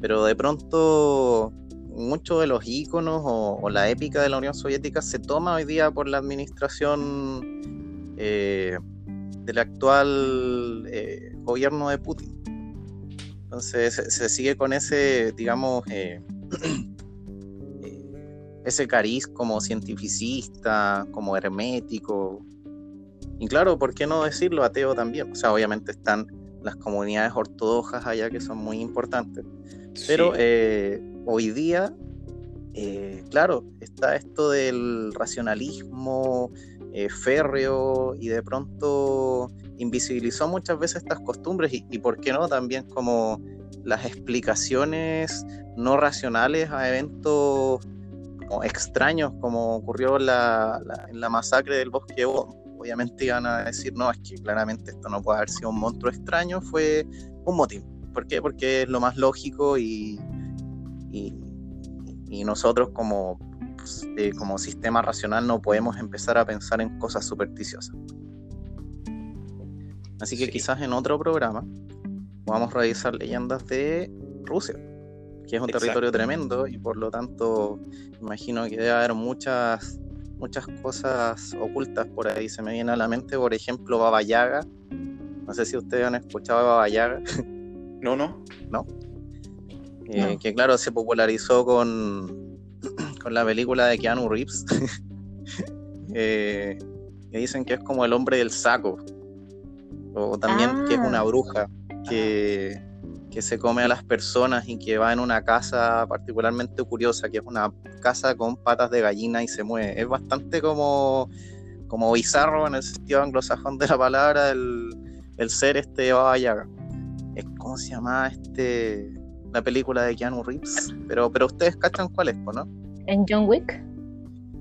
pero de pronto muchos de los íconos o, la épica de la Unión Soviética se toma hoy día por la administración eh, del actual gobierno de Putin. Entonces se, se sigue con ese, digamos, eh, <clears throat> eh, ese cariz como cientificista, como hermético. Y claro, ¿por qué no decirlo ateo también? O sea, obviamente están las comunidades ortodoxas allá que son muy importantes. Pero Sí. eh, hoy día, eh, claro, está esto del racionalismo eh, férreo y de pronto invisibilizó muchas veces estas costumbres y, y por qué no también como las explicaciones no racionales a eventos extraños como ocurrió la, la- masacre del bosque. Obviamente iban a decir, no, es que claramente esto no puede haber sido un monstruo extraño, fue un motín. ¿Por qué? Porque es lo más lógico y, y, y nosotros como, eh, como sistema racional no podemos empezar a pensar en cosas supersticiosas. Así que Sí. quizás en otro programa podamos revisar leyendas de Rusia, que es un Exacto. territorio tremendo y por lo tanto imagino que debe haber muchas muchas cosas ocultas por ahí. Se me viene a la mente, por ejemplo, Baba Yaga. No sé si ustedes han escuchado a Baba Yaga. No, no. Eh, No. que claro se popularizó con, con la película de Keanu Reeves <laughs> Eh, que dicen que es como el hombre del saco o también que es una Ah. bruja que, que se come a las personas y que va en una casa particularmente curiosa que es una casa con patas de gallina y se mueve es bastante como como bizarro en el sentido anglosajón de la palabra el, el ser este Baba Yaga es cómo se llama este la película de Keanu Reeves pero pero ustedes cachan cuál es ¿no? En John Wick.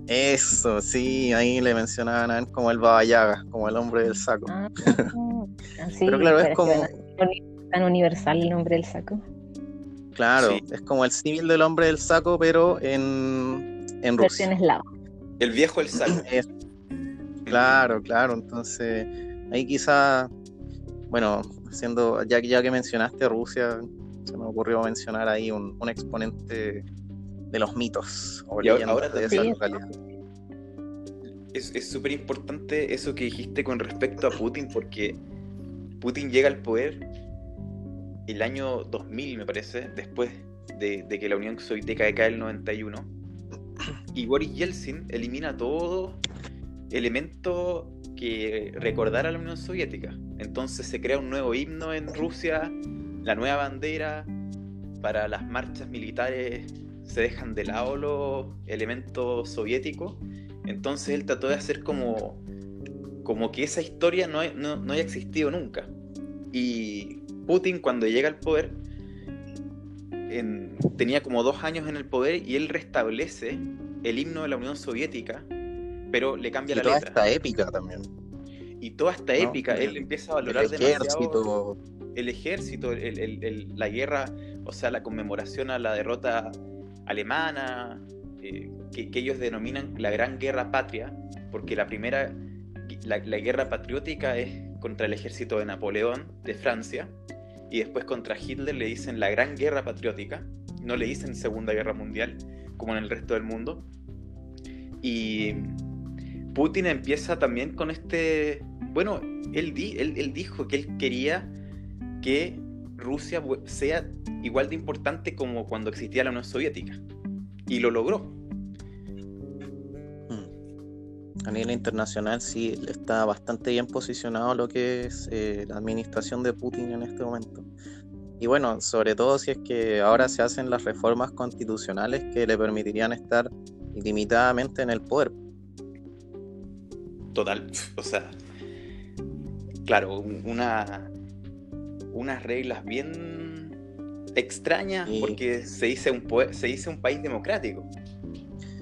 Eso, sí, ahí le mencionaban a él como el Baba Yaga, como el hombre del saco. Ah, <laughs> sí, Pero claro, es como, tan universal el nombre del saco. claro, Sí. es como el símil del hombre del saco, pero en, en Rusia. Eslava. El viejo el saco. Es- claro, claro, entonces ahí quizá, bueno, haciendo, ya, que- ya que mencionaste Rusia, se me ocurrió mencionar ahí un, un exponente de los mitos o y ahora, de localidad. Es súper importante eso que dijiste con respecto a Putin, porque Putin llega al poder el año 2000, me parece, después de, que la Unión Soviética cae el 91, y Boris Yeltsin elimina todo elemento que recordara a la Unión Soviética. Entonces se crea un nuevo himno en Rusia, la nueva bandera, para las marchas militares se dejan de lado los elementos soviéticos. Entonces él trató de hacer como, como que esa historia no, no, haya existido nunca. Y Putin cuando llega al poder, tenía como dos años en el poder y él restablece el himno de la Unión Soviética, pero le cambia la toda letra. esta épica también. Y toda esta épica, él empieza a valorar el ejército. el ejército, la guerra, o sea, la conmemoración a la derrota alemana, eh, que, ellos denominan la Gran Guerra Patria, porque la primera, la, guerra patriótica es contra el ejército de Napoleón de Francia, y después contra Hitler le dicen la Gran Guerra Patriótica, no le dicen Segunda Guerra Mundial, como en el resto del mundo. Y Putin empieza también con este, bueno, él, él dijo que él quería que Rusia sea igual de importante como cuando existía la Unión Soviética. Y lo logró. Hmm. A nivel internacional sí está bastante bien posicionado lo que es eh, la administración de Putin en este momento. Y bueno, sobre todo si es que ahora se hacen las reformas constitucionales que le permitirían estar ilimitadamente en el poder. Total, o sea, claro, una, unas reglas bien extrañas porque se dice, un, se dice un país democrático.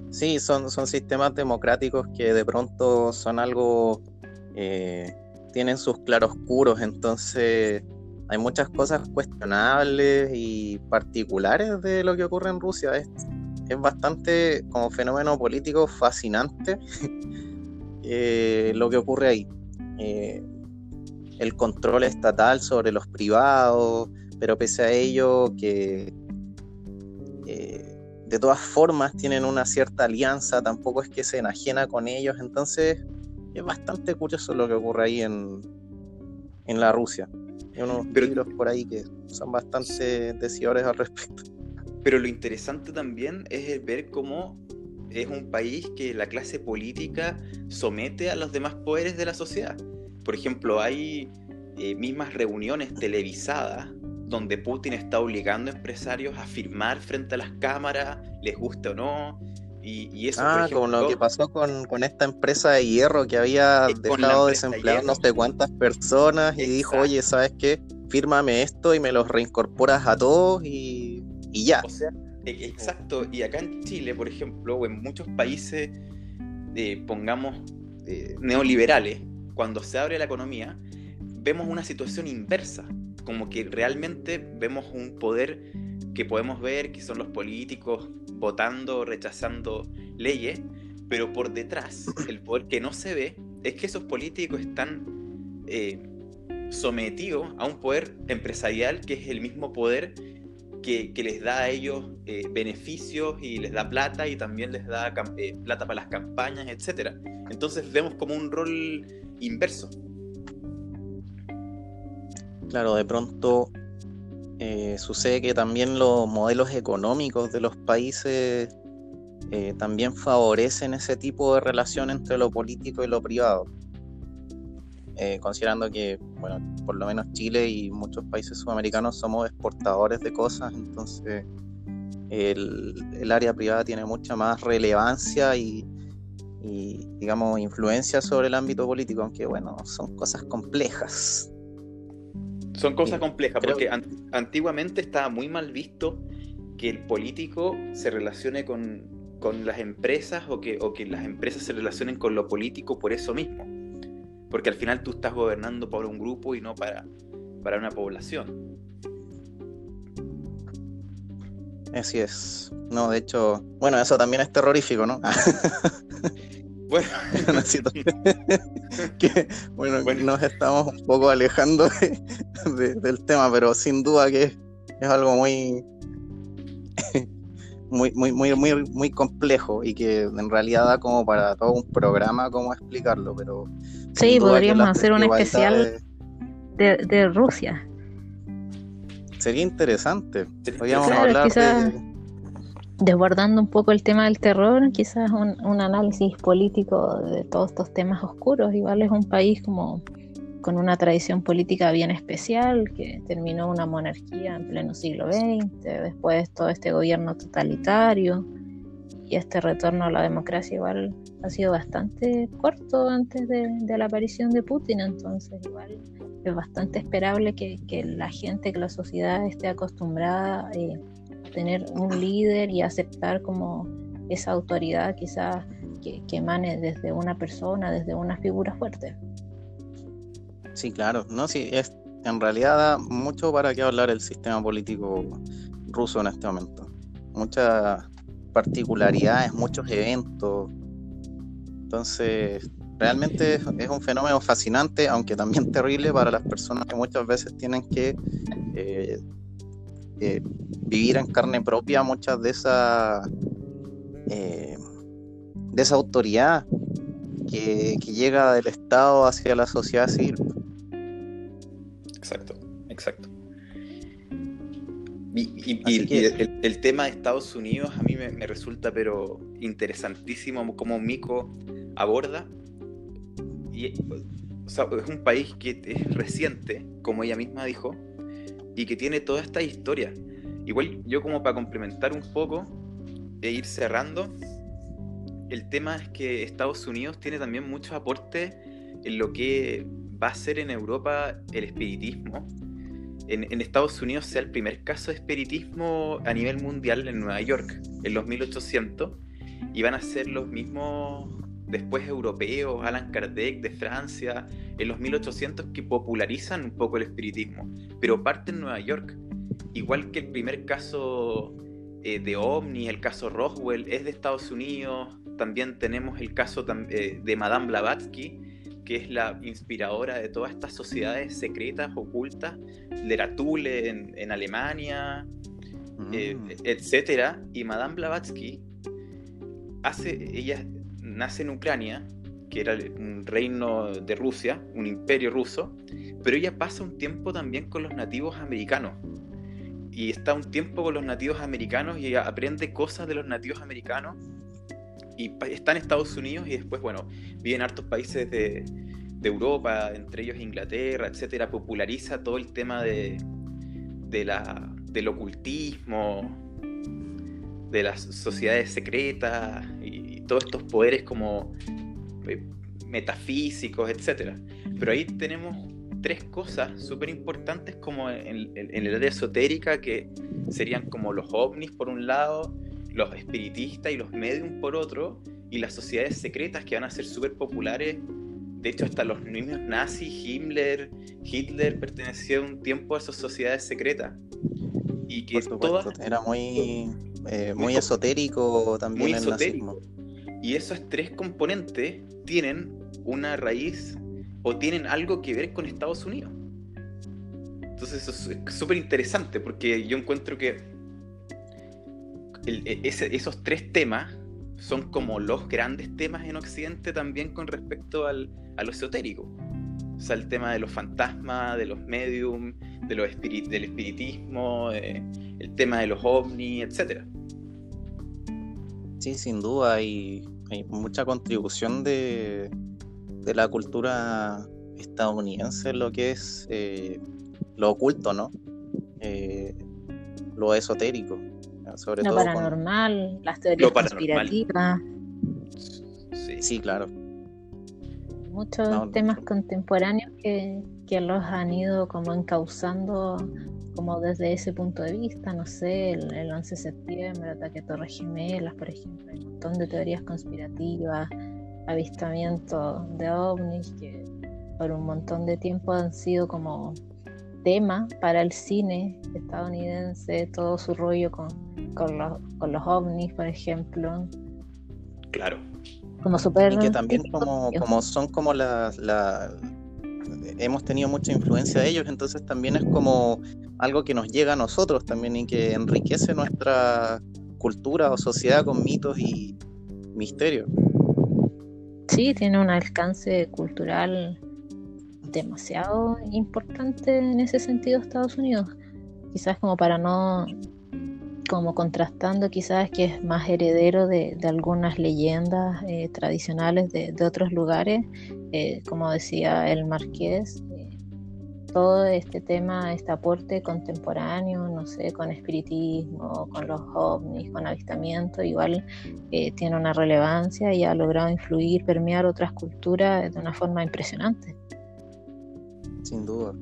Sí, son, son sistemas democráticos que de pronto son algo, eh, tienen sus claroscuros, entonces hay muchas cosas cuestionables y particulares de lo que ocurre en Rusia. Es, es bastante como fenómeno político fascinante <laughs> eh, lo que ocurre ahí. Eh, el control estatal sobre los privados, pero pese a ello que eh, de todas formas tienen una cierta alianza, tampoco es que se enajena con ellos, entonces es bastante curioso lo que ocurre ahí en, en la Rusia. Hay unos libros por ahí que son bastante decidores al respecto. Pero lo interesante también es ver cómo es un país que la clase política somete a los demás poderes de la sociedad. Por ejemplo, hay eh, mismas reuniones televisadas donde Putin está obligando a empresarios a firmar frente a las cámaras, les guste o no. Y, eso, ah, como lo que pasó con, esta empresa de hierro que había dejado desempleados no sé cuántas personas y dijo, oye, ¿sabes qué? Fírmame esto y me los reincorporas a todos y, ya. O sea, e, exacto. Y acá en Chile, por ejemplo, o en muchos países, eh, pongamos, eh, neoliberales, cuando se abre la economía, vemos una situación inversa, como que realmente vemos un poder que podemos ver, que son los políticos votando, rechazando leyes, pero por detrás, <clears throat> el poder que no se ve es que esos políticos están eh, sometidos a un poder empresarial que es el mismo poder que, les da a ellos eh, beneficios y les da plata y también les da eh, plata para las campañas, etc. Entonces vemos como un rol inverso. Claro, de pronto eh, sucede que también los modelos económicos de los países eh, también favorecen ese tipo de relación entre lo político y lo privado. Eh, considerando que, bueno, por lo menos Chile y muchos países sudamericanos somos exportadores de cosas, entonces el área privada tiene mucha más relevancia y, digamos, influencia sobre el ámbito político, aunque bueno, son cosas complejas. Son cosas complejas, porque antiguamente estaba muy mal visto que el político se relacione con, las empresas o que, o que las empresas se relacionen con lo político por eso mismo. Porque al final tú estás gobernando para un grupo y no para, para una población. Así es. No, de hecho, bueno, eso también es terrorífico, ¿no? <laughs> <laughs> <laughs> Bueno, que, bueno, nos estamos un poco alejando del tema, pero sin duda que es, algo muy, <laughs> muy, muy, muy, muy, muy complejo y que en realidad da como para todo un programa cómo explicarlo, pero... Sí, podríamos hacer un especial de, de, Rusia. Sería interesante. Podríamos hablar de... Desbordando un poco el tema del terror, quizás un, análisis político de todos estos temas oscuros. Igual es un país como con una tradición política bien especial, que terminó una monarquía en pleno siglo XX, después todo este gobierno totalitario y este retorno a la democracia igual ha sido bastante corto antes de, la aparición de Putin, entonces igual es bastante esperable que, la gente, que la sociedad esté acostumbrada eh, tener un líder y aceptar como esa autoridad quizás que, que emane desde una persona, desde una figura fuerte. Sí, claro. No, sí, es, en realidad da mucho para qué hablar el sistema político ruso en este momento. Muchas particularidades, muchos eventos. Entonces, realmente es un fenómeno fascinante, aunque también terrible para las personas que muchas veces tienen que eh, eh, vivir en carne propia muchas de esa eh, de esa autoridad que, que, llega del Estado hacia la sociedad civil. Exacto, exacto. Y, el, tema de Estados Unidos a mí me, resulta pero interesantísimo como Mico aborda. Y, es un país que es reciente, como ella misma dijo, y que tiene toda esta historia. Igual yo como para complementar un poco e ir cerrando, el tema es que Estados Unidos tiene también mucho aporte en lo que va a ser en Europa el espiritismo. En, Estados Unidos sea el primer caso de espiritismo a nivel mundial en Nueva York, en los 1800, y van a ser los mismos después europeos, Alan Kardec de Francia, en los 1800 que popularizan un poco el espiritismo, pero parte en Nueva York. Igual que el primer caso eh, de OVNI, el caso Roswell, es de Estados Unidos, también tenemos el caso eh, de Madame Blavatsky, que es la inspiradora de todas estas sociedades secretas, ocultas, de en, en Alemania, eh, mm. etcétera. Y Madame Blavatsky hace, ella nace en Ucrania, que era un reino de Rusia, un imperio ruso, pero ella pasa un tiempo también con los nativos americanos. Y está un tiempo con los nativos americanos y aprende cosas de los nativos americanos y está en Estados Unidos y después, bueno, vive en hartos países de, Europa, entre ellos Inglaterra, etcétera, populariza todo el tema de, de la, del ocultismo, de las sociedades secretas todos estos poderes como eh, metafísicos, etcétera. Pero ahí tenemos tres cosas súper importantes como en, en, el área esotérica que serían como los ovnis por un lado, los espiritistas y los medium por otro, y las sociedades secretas que van a ser súper populares. De hecho, hasta los mismos nazis, Himmler, Hitler pertenecía un tiempo a esas sociedades secretas. Y que todas... Era muy, eh, muy, esotérico también muy esotérico. Y esos tres componentes tienen una raíz o tienen algo que ver con Estados Unidos. Entonces eso es súper interesante porque yo encuentro que e, esos tres temas son como los grandes temas en Occidente también con respecto al, a lo esotérico. O sea, el tema de los fantasmas, de los medium, de los del espiritismo, eh, el tema de los ovnis, etc. Sí, sin duda hay, hay mucha contribución de, de, la cultura estadounidense en lo que es eh, lo oculto, ¿no? Eh, lo esotérico lo paranormal, las teorías conspirativas. Sí. claro. Muchos temas contemporáneos que, los han ido como encauzando como desde ese punto de vista, no sé, el, 11 de septiembre, el ataque a Torres Gemelas, por ejemplo, hay un montón de teorías conspirativas, avistamientos de ovnis que por un montón de tiempo han sido como tema para el cine estadounidense, todo su rollo con, con, los, con los ovnis, por ejemplo. Claro. Como super y que también como, como son como las... La, hemos tenido mucha influencia de ellos, entonces también es como algo que nos llega a nosotros también y que enriquece nuestra cultura o sociedad con mitos y misterios. Sí, tiene un alcance cultural demasiado importante en ese sentido Estados Unidos. Quizás como para no, como contrastando quizás que es más heredero de, algunas leyendas eh, tradicionales de, otros lugares, eh, como decía el marqués, todo este tema, este aporte contemporáneo, no sé, con espiritismo, con los ovnis, con avistamiento, igual eh, tiene una relevancia y ha logrado influir, permear otras culturas de una forma impresionante. Sin duda.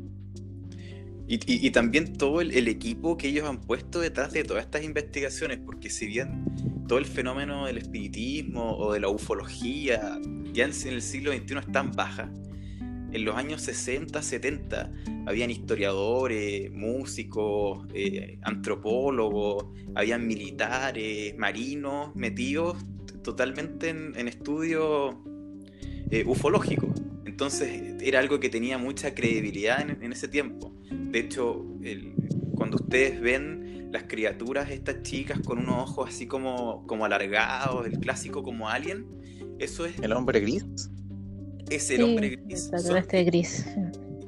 Y, también todo el, equipo que ellos han puesto detrás de todas estas investigaciones, porque si bien todo el fenómeno del espiritismo o de la ufología ya en el siglo XXI es tan baja, en los años 60, 70, habían historiadores, músicos, eh, antropólogos, habían militares, marinos metidos totalmente en, estudios eh, ufológicos. Entonces era algo que tenía mucha credibilidad en, ese tiempo. De hecho, cuando ustedes ven las criaturas, estas chicas con unos ojos así como, como alargados, el clásico como alien, eso es... El hombre gris es el hombre gris. Este gris.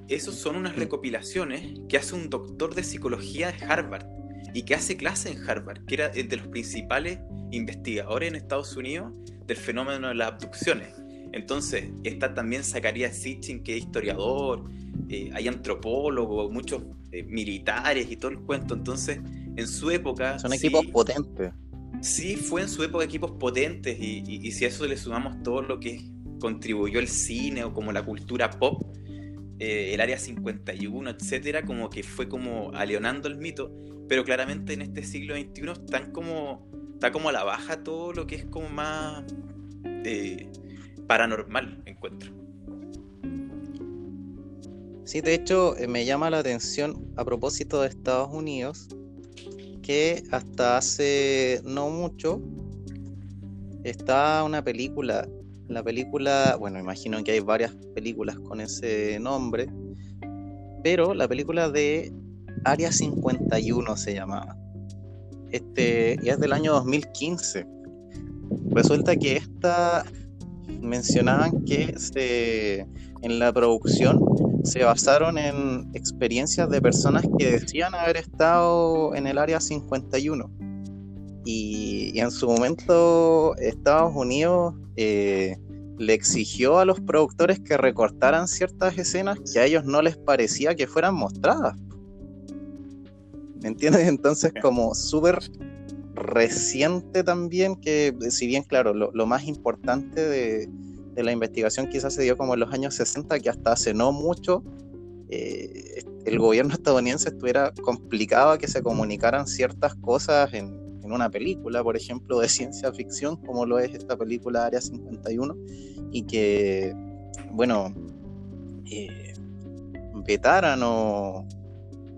Esos son unas recopilaciones que hace un doctor de psicología de Harvard y que hace clase en Harvard, que era de los principales investigadores en Estados Unidos del fenómeno de las abducciones. Entonces, está también Zacharias Sitchin, que es historiador, eh, hay antropólogos, muchos eh, militares y todo el cuento. Entonces, en su época. Son equipos potentes. Sí, fue en su época equipos potentes, y, y si a eso le sumamos todo lo que contribuyó el cine o como la cultura pop, eh, el área 51, etcétera, como que fue como aleonando el mito, pero claramente en este siglo XXI están como, está como a la baja todo lo que es como más paranormal, encuentro. Sí, de hecho, eh, me llama la atención a propósito de Estados Unidos que hasta hace no mucho está una película la película, bueno, imagino que hay varias películas con ese nombre, pero la película de Área 51 se llamaba. Este, y es del año 2015. Resulta que esta mencionaban que se, en la producción se basaron en experiencias de personas que decían haber estado en el área 51. Y, y en su momento Estados Unidos eh, le exigió a los productores que recortaran ciertas escenas que a ellos no les parecía que fueran mostradas. ¿Me entiendes? <laughs> Entonces, como súper reciente también, que si bien, claro, lo, más importante de, la investigación quizás se dio como en los años 60, que hasta hace no mucho eh, el gobierno estadounidense estuviera complicado a que se comunicaran ciertas cosas en, en una película, por ejemplo, de ciencia ficción, como lo es esta película Área 51, y que, bueno, eh, vetaran o,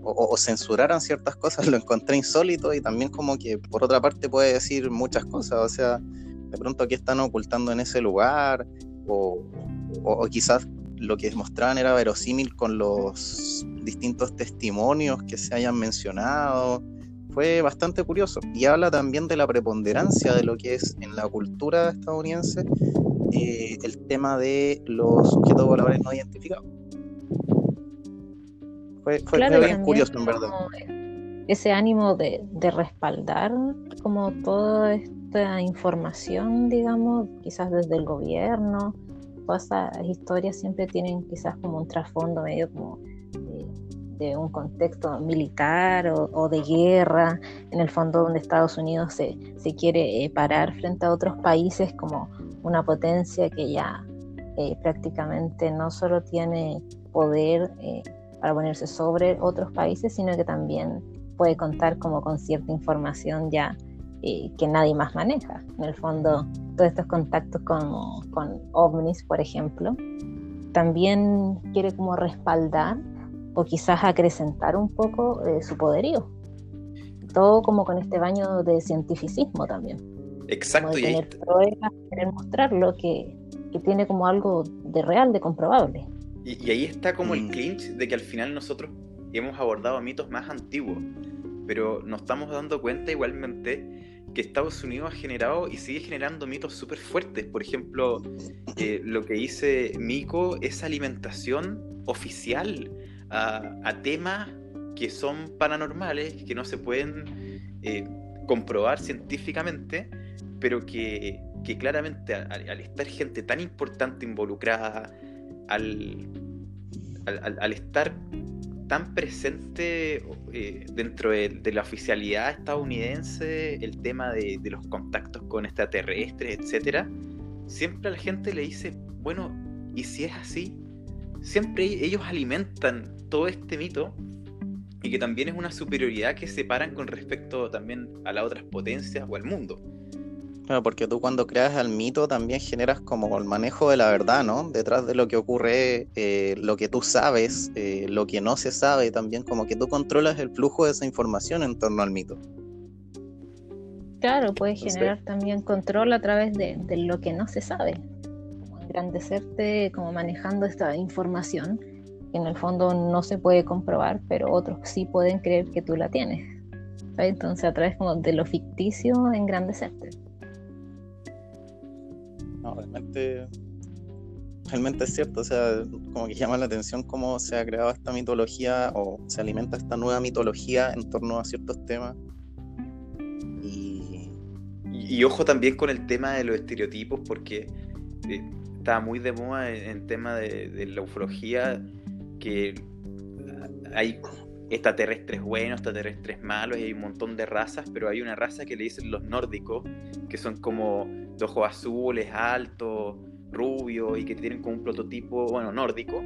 o, censuraran ciertas cosas, lo encontré insólito y también como que por otra parte puede decir muchas cosas, o sea, de pronto aquí están ocultando en ese lugar, o, o quizás lo que mostraban era verosímil con los distintos testimonios que se hayan mencionado, fue bastante curioso y habla también de la preponderancia de lo que es en la cultura estadounidense eh, el tema de los sujetos voladores no identificados. Fue, bien curioso, en verdad. Ese ánimo de, de respaldar como toda esta información, digamos, quizás desde el gobierno, todas esas historias siempre tienen quizás como un trasfondo medio como de un contexto militar o, de guerra, en el fondo donde Estados Unidos se, se quiere eh, parar frente a otros países como una potencia que ya eh, prácticamente no solo tiene poder eh, para ponerse sobre otros países, sino que también puede contar como con cierta información ya que nadie más maneja. En el fondo, todos estos contactos con, con ovnis, por ejemplo, también quiere como respaldar o quizás acrecentar un poco eh, su poderío. Todo como con este baño de cientificismo también. Exacto. y tener pruebas, querer mostrar lo que, que, tiene como algo de real, de comprobable. Y, y ahí está como el mm. clinch de que al final nosotros hemos abordado mitos más antiguos, pero nos estamos dando cuenta igualmente que Estados Unidos ha generado y sigue generando mitos súper fuertes. Por ejemplo, eh, lo que dice Miko es alimentación oficial a, temas que son paranormales, que no se pueden eh, comprobar científicamente, pero que, claramente al, estar gente tan importante involucrada, al, al estar tan presente eh, dentro de, la oficialidad estadounidense el tema de, los contactos con extraterrestres, etcétera, siempre a la gente le dice, bueno, ¿y si es así? Siempre ellos alimentan todo este mito y que también es una superioridad que separan con respecto también a las otras potencias o al mundo porque tú cuando creas el mito también generas como el manejo de la verdad, ¿no? Detrás de lo que ocurre, eh, lo que tú sabes, eh, lo que no se sabe, también como que tú controlas el flujo de esa información en torno al mito. Claro, puedes generar también control a través de, lo que no se sabe, como engrandecerte, como manejando esta información que en el fondo no se puede comprobar, pero otros sí pueden creer que tú la tienes. Entonces a través como de lo ficticio, engrandecerte realmente, realmente es cierto, o sea, como que llama la atención cómo se ha creado esta mitología o se alimenta esta nueva mitología en torno a ciertos temas. Y, y, ojo también con el tema de los estereotipos, porque eh, está muy de moda en, el tema de, de la ufología que hay extraterrestres buenos, extraterrestres malos, y hay un montón de razas, pero hay una raza que le dicen los nórdicos, que son como de ojos azules, altos, rubios, y que tienen como un prototipo, bueno, nórdico,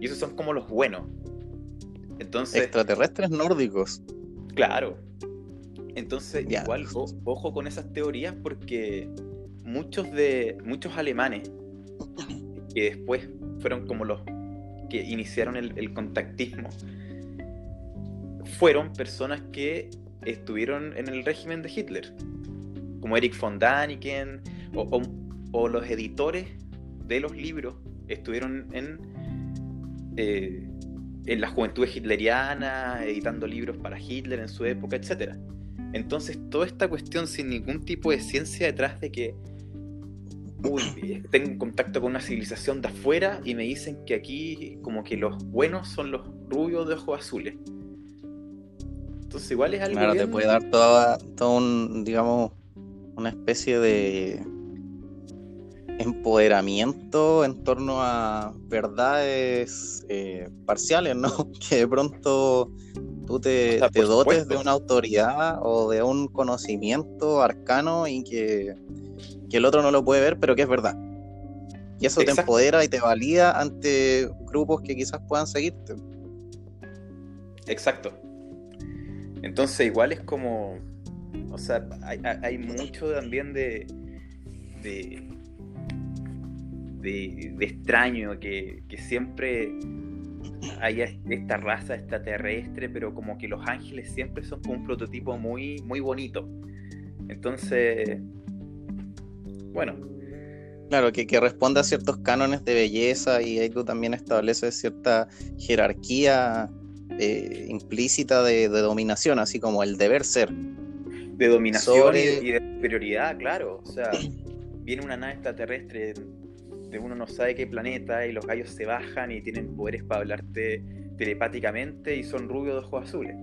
y esos son como los buenos. Entonces... Extraterrestres nórdicos. Claro. Entonces, igual, ojo con esas teorías porque muchos de muchos alemanes que después fueron como los que iniciaron el contactismo, fueron personas que estuvieron en el régimen de Hitler, como Eric von Daniken o, los editores de los libros estuvieron en, eh, en la juventud hitleriana, editando libros para Hitler en su época, etc. Entonces, toda esta cuestión sin ningún tipo de ciencia detrás de que uy, tengo un contacto con una civilización de afuera y me dicen que aquí como que los buenos son los rubios de ojos azules. Entonces igual es algo Claro, te puede dar todo un, digamos, una especie de empoderamiento en torno a verdades eh, parciales, ¿no? <laughs> Que de pronto tú te, dotes de una autoridad o de un conocimiento arcano y que, que, el otro no lo puede ver, pero que es verdad. Y eso te empodera y te valida ante grupos que quizás puedan seguirte. Exacto. Entonces igual es como, o sea, hay, mucho también de, de, de, extraño que, siempre hay esta raza extraterrestre, pero como que los ángeles siempre son como un prototipo muy, muy bonito. Entonces, bueno. Claro, que, que responde a ciertos cánones de belleza y ahí tú también estableces cierta jerarquía eh, implícita de, dominación, así como el deber ser. De dominación y, de superioridad, claro. O sea, <clears throat> viene una nave extraterrestre de uno no sabe qué planeta y los gallos se bajan y tienen poderes para hablarte telepáticamente y son rubios de ojos azules.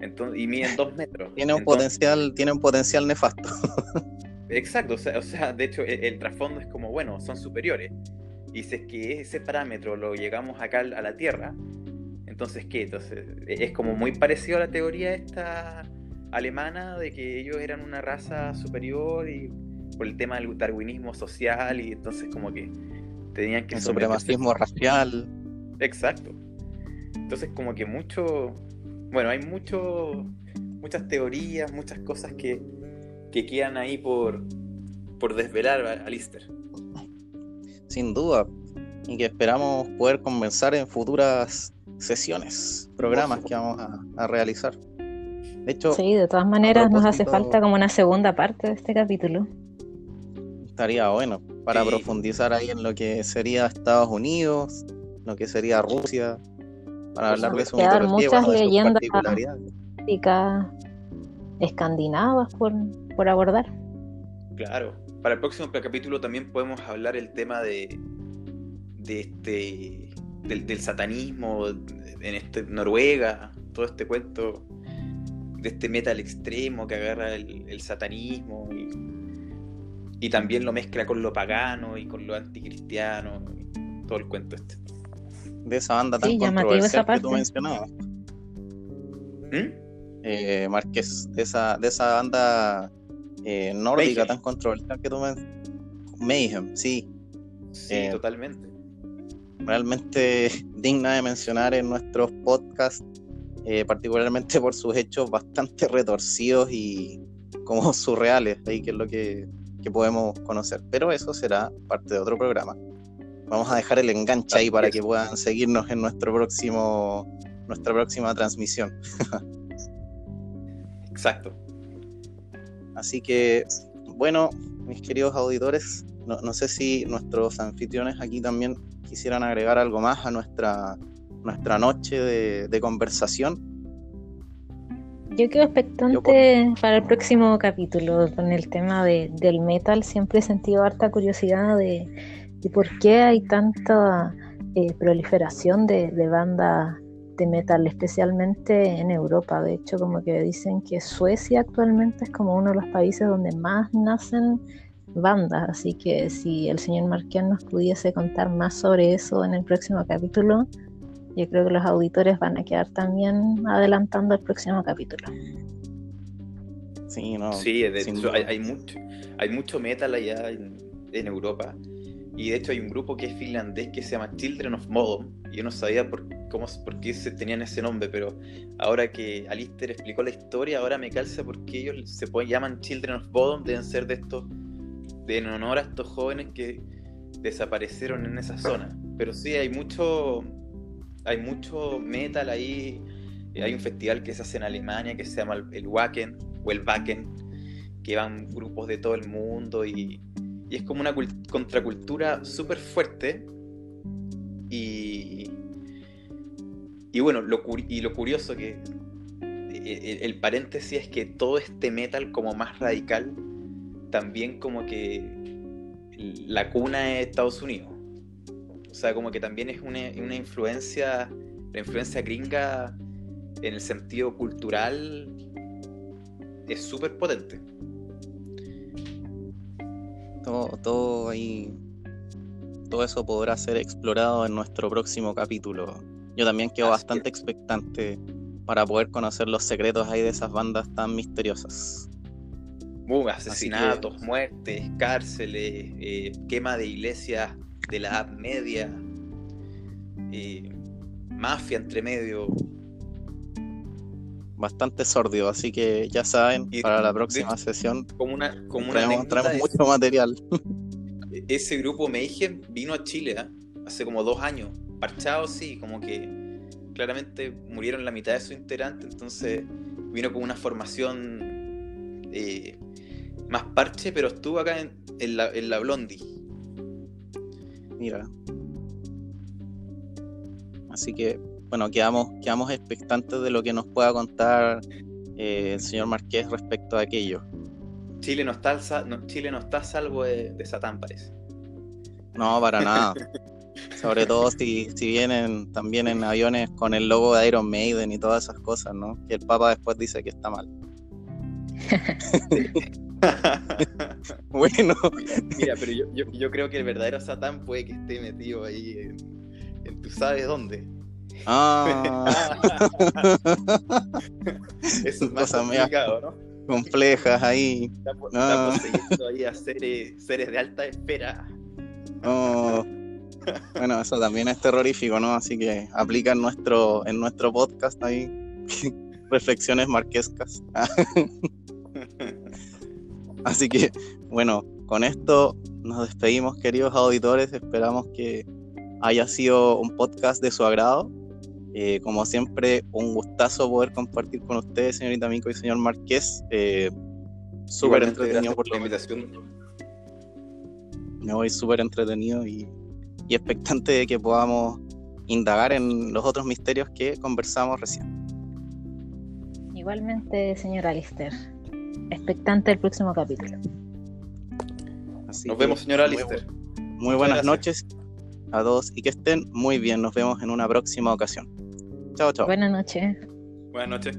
Entonces, y miden dos metros. <laughs> Tiene un, potencial, tiene un potencial nefasto. <laughs> exacto, o sea, o sea de hecho el, trasfondo es como, bueno, son superiores. Y si es que ese parámetro lo llegamos acá a la Tierra, entonces, ¿qué? Entonces, e-, es como muy parecido a la teoría esta alemana de que ellos eran una raza superior y por el tema del darwinismo social y entonces como que tenían que... El supremacismo racial. Exacto. Entonces como que mucho... Bueno, hay mucho, muchas teorías, muchas cosas que, que quedan ahí por, por desvelar, Alistair. Sin duda. Y que esperamos poder conversar en futuras sesiones, programas que vamos a, realizar. De hecho, sí, de todas maneras nos hace falta como una segunda parte de este capítulo. Estaría bueno para profundizar ahí en lo que sería Estados Unidos, lo que sería Rusia, para hablar de su muchas leyendas escandinavas por, por abordar. Claro, para el próximo capítulo también podemos hablar el tema de, de este del, satanismo en este Noruega, todo este cuento de este metal extremo que agarra el, satanismo y, también lo mezcla con lo pagano y con lo anticristiano, y todo el cuento este. De esa banda tan controversial que tú mencionabas. ¿Mm? Eh, Marqués, de esa, de esa banda eh, nórdica tan controversial que tú mencionabas. Mayhem, sí. Sí, eh, totalmente. Realmente <laughs> digna de mencionar en nuestros podcasts eh, particularmente por sus hechos bastante retorcidos y como <laughs> surreales, ahí que es lo que, podemos conocer. Pero eso será parte de otro programa. Vamos a dejar el enganche ahí para que puedan seguirnos en nuestro próximo, nuestra próxima transmisión. <laughs> Exacto. Así que, bueno, mis queridos auditores, no, no sé si nuestros anfitriones aquí también quisieran agregar algo más a nuestra nuestra noche de, conversación. Yo quedo expectante para el próximo capítulo con el tema de, del metal. Siempre he sentido harta curiosidad de, por qué hay tanta eh, proliferación de, de bandas de metal, especialmente en Europa. De hecho, como que dicen que Suecia actualmente es como uno de los países donde más nacen bandas. Así que si el señor Marqués nos pudiese contar más sobre eso en el próximo capítulo, yo creo que los auditores van a quedar también adelantando el próximo capítulo. Sí, no. Sí, hay, mucho, hay mucho metal allá en, Europa. Y de hecho hay un grupo que es finlandés que se llama Children of Modom. Yo no sabía por, cómo, por qué se tenían ese nombre, pero ahora que Alistair explicó la historia, ahora me calza porque ellos se llaman Children of Bodom, deben ser de estos, en honor a estos jóvenes que desaparecieron en esa zona. Pero sí, hay mucho, hay mucho metal ahí. Eh, hay un festival que se hace en Alemania que se llama el Wacken o el Wacken, que van grupos de todo el mundo y, es como una contracultura súper fuerte. Y, y bueno, lo, y lo curioso que el, el, paréntesis es que todo este metal como más radical, también como que la cuna es Estados Unidos. O sea, como que también es una, influencia, la influencia gringa en el sentido cultural es súper potente. Todo, todo ahí, todo eso podrá ser explorado en nuestro próximo capítulo. Yo también quedo bastante expectante para poder conocer los secretos ahí de esas bandas tan misteriosas. Uh, asesinatos, muertes, cárceles, eh, quema de iglesias de la Edad Media, mafia entre medio. Bastante sordio, así que ya saben, para la próxima sesión como una, como una mucho material. <laughs> Ese grupo Mayhem vino a Chile ¿ah? hace como dos años, parchado sí, como que claramente murieron la mitad de sus integrantes, entonces vino con una formación eh, más parche, pero estuvo acá en, la, en la Blondie mira. Así que, bueno, quedamos, quedamos expectantes de lo que nos pueda contar eh, el señor Marqués respecto a aquello. Chile no está, Chile no está salvo de, Satán, parece. No, para nada. Sobre todo si, si vienen también en aviones con el logo de Iron Maiden y todas esas cosas, ¿no? Que el Papa después dice que está mal. <laughs> bueno. Mira, pero yo, creo que el verdadero Satán puede que esté metido ahí en, tú sabes dónde. Ah. <laughs> Eso es más complicado, ¿no? Complejas ahí. Está, ah. ahí a seres, de alta espera. Oh. Bueno, eso también es terrorífico, ¿no? Así que aplica en nuestro, en nuestro podcast ahí reflexiones marquescas. <laughs> Así que, bueno, con esto nos despedimos, queridos auditores. Esperamos que haya sido un podcast de su agrado. Eh, como siempre, un gustazo poder compartir con ustedes, señorita Mico y señor Marqués. Eh, súper entretenido por la invitación. Me voy súper entretenido y, y expectante de que podamos indagar en los otros misterios que conversamos recién. Igualmente, señora Alister. Expectante del próximo capítulo. Nos vemos, señora Alister. Muy, muy buenas noches a todos y que estén muy bien. Nos vemos en una próxima ocasión. Chao, chao. Buenas noches. Buenas noches.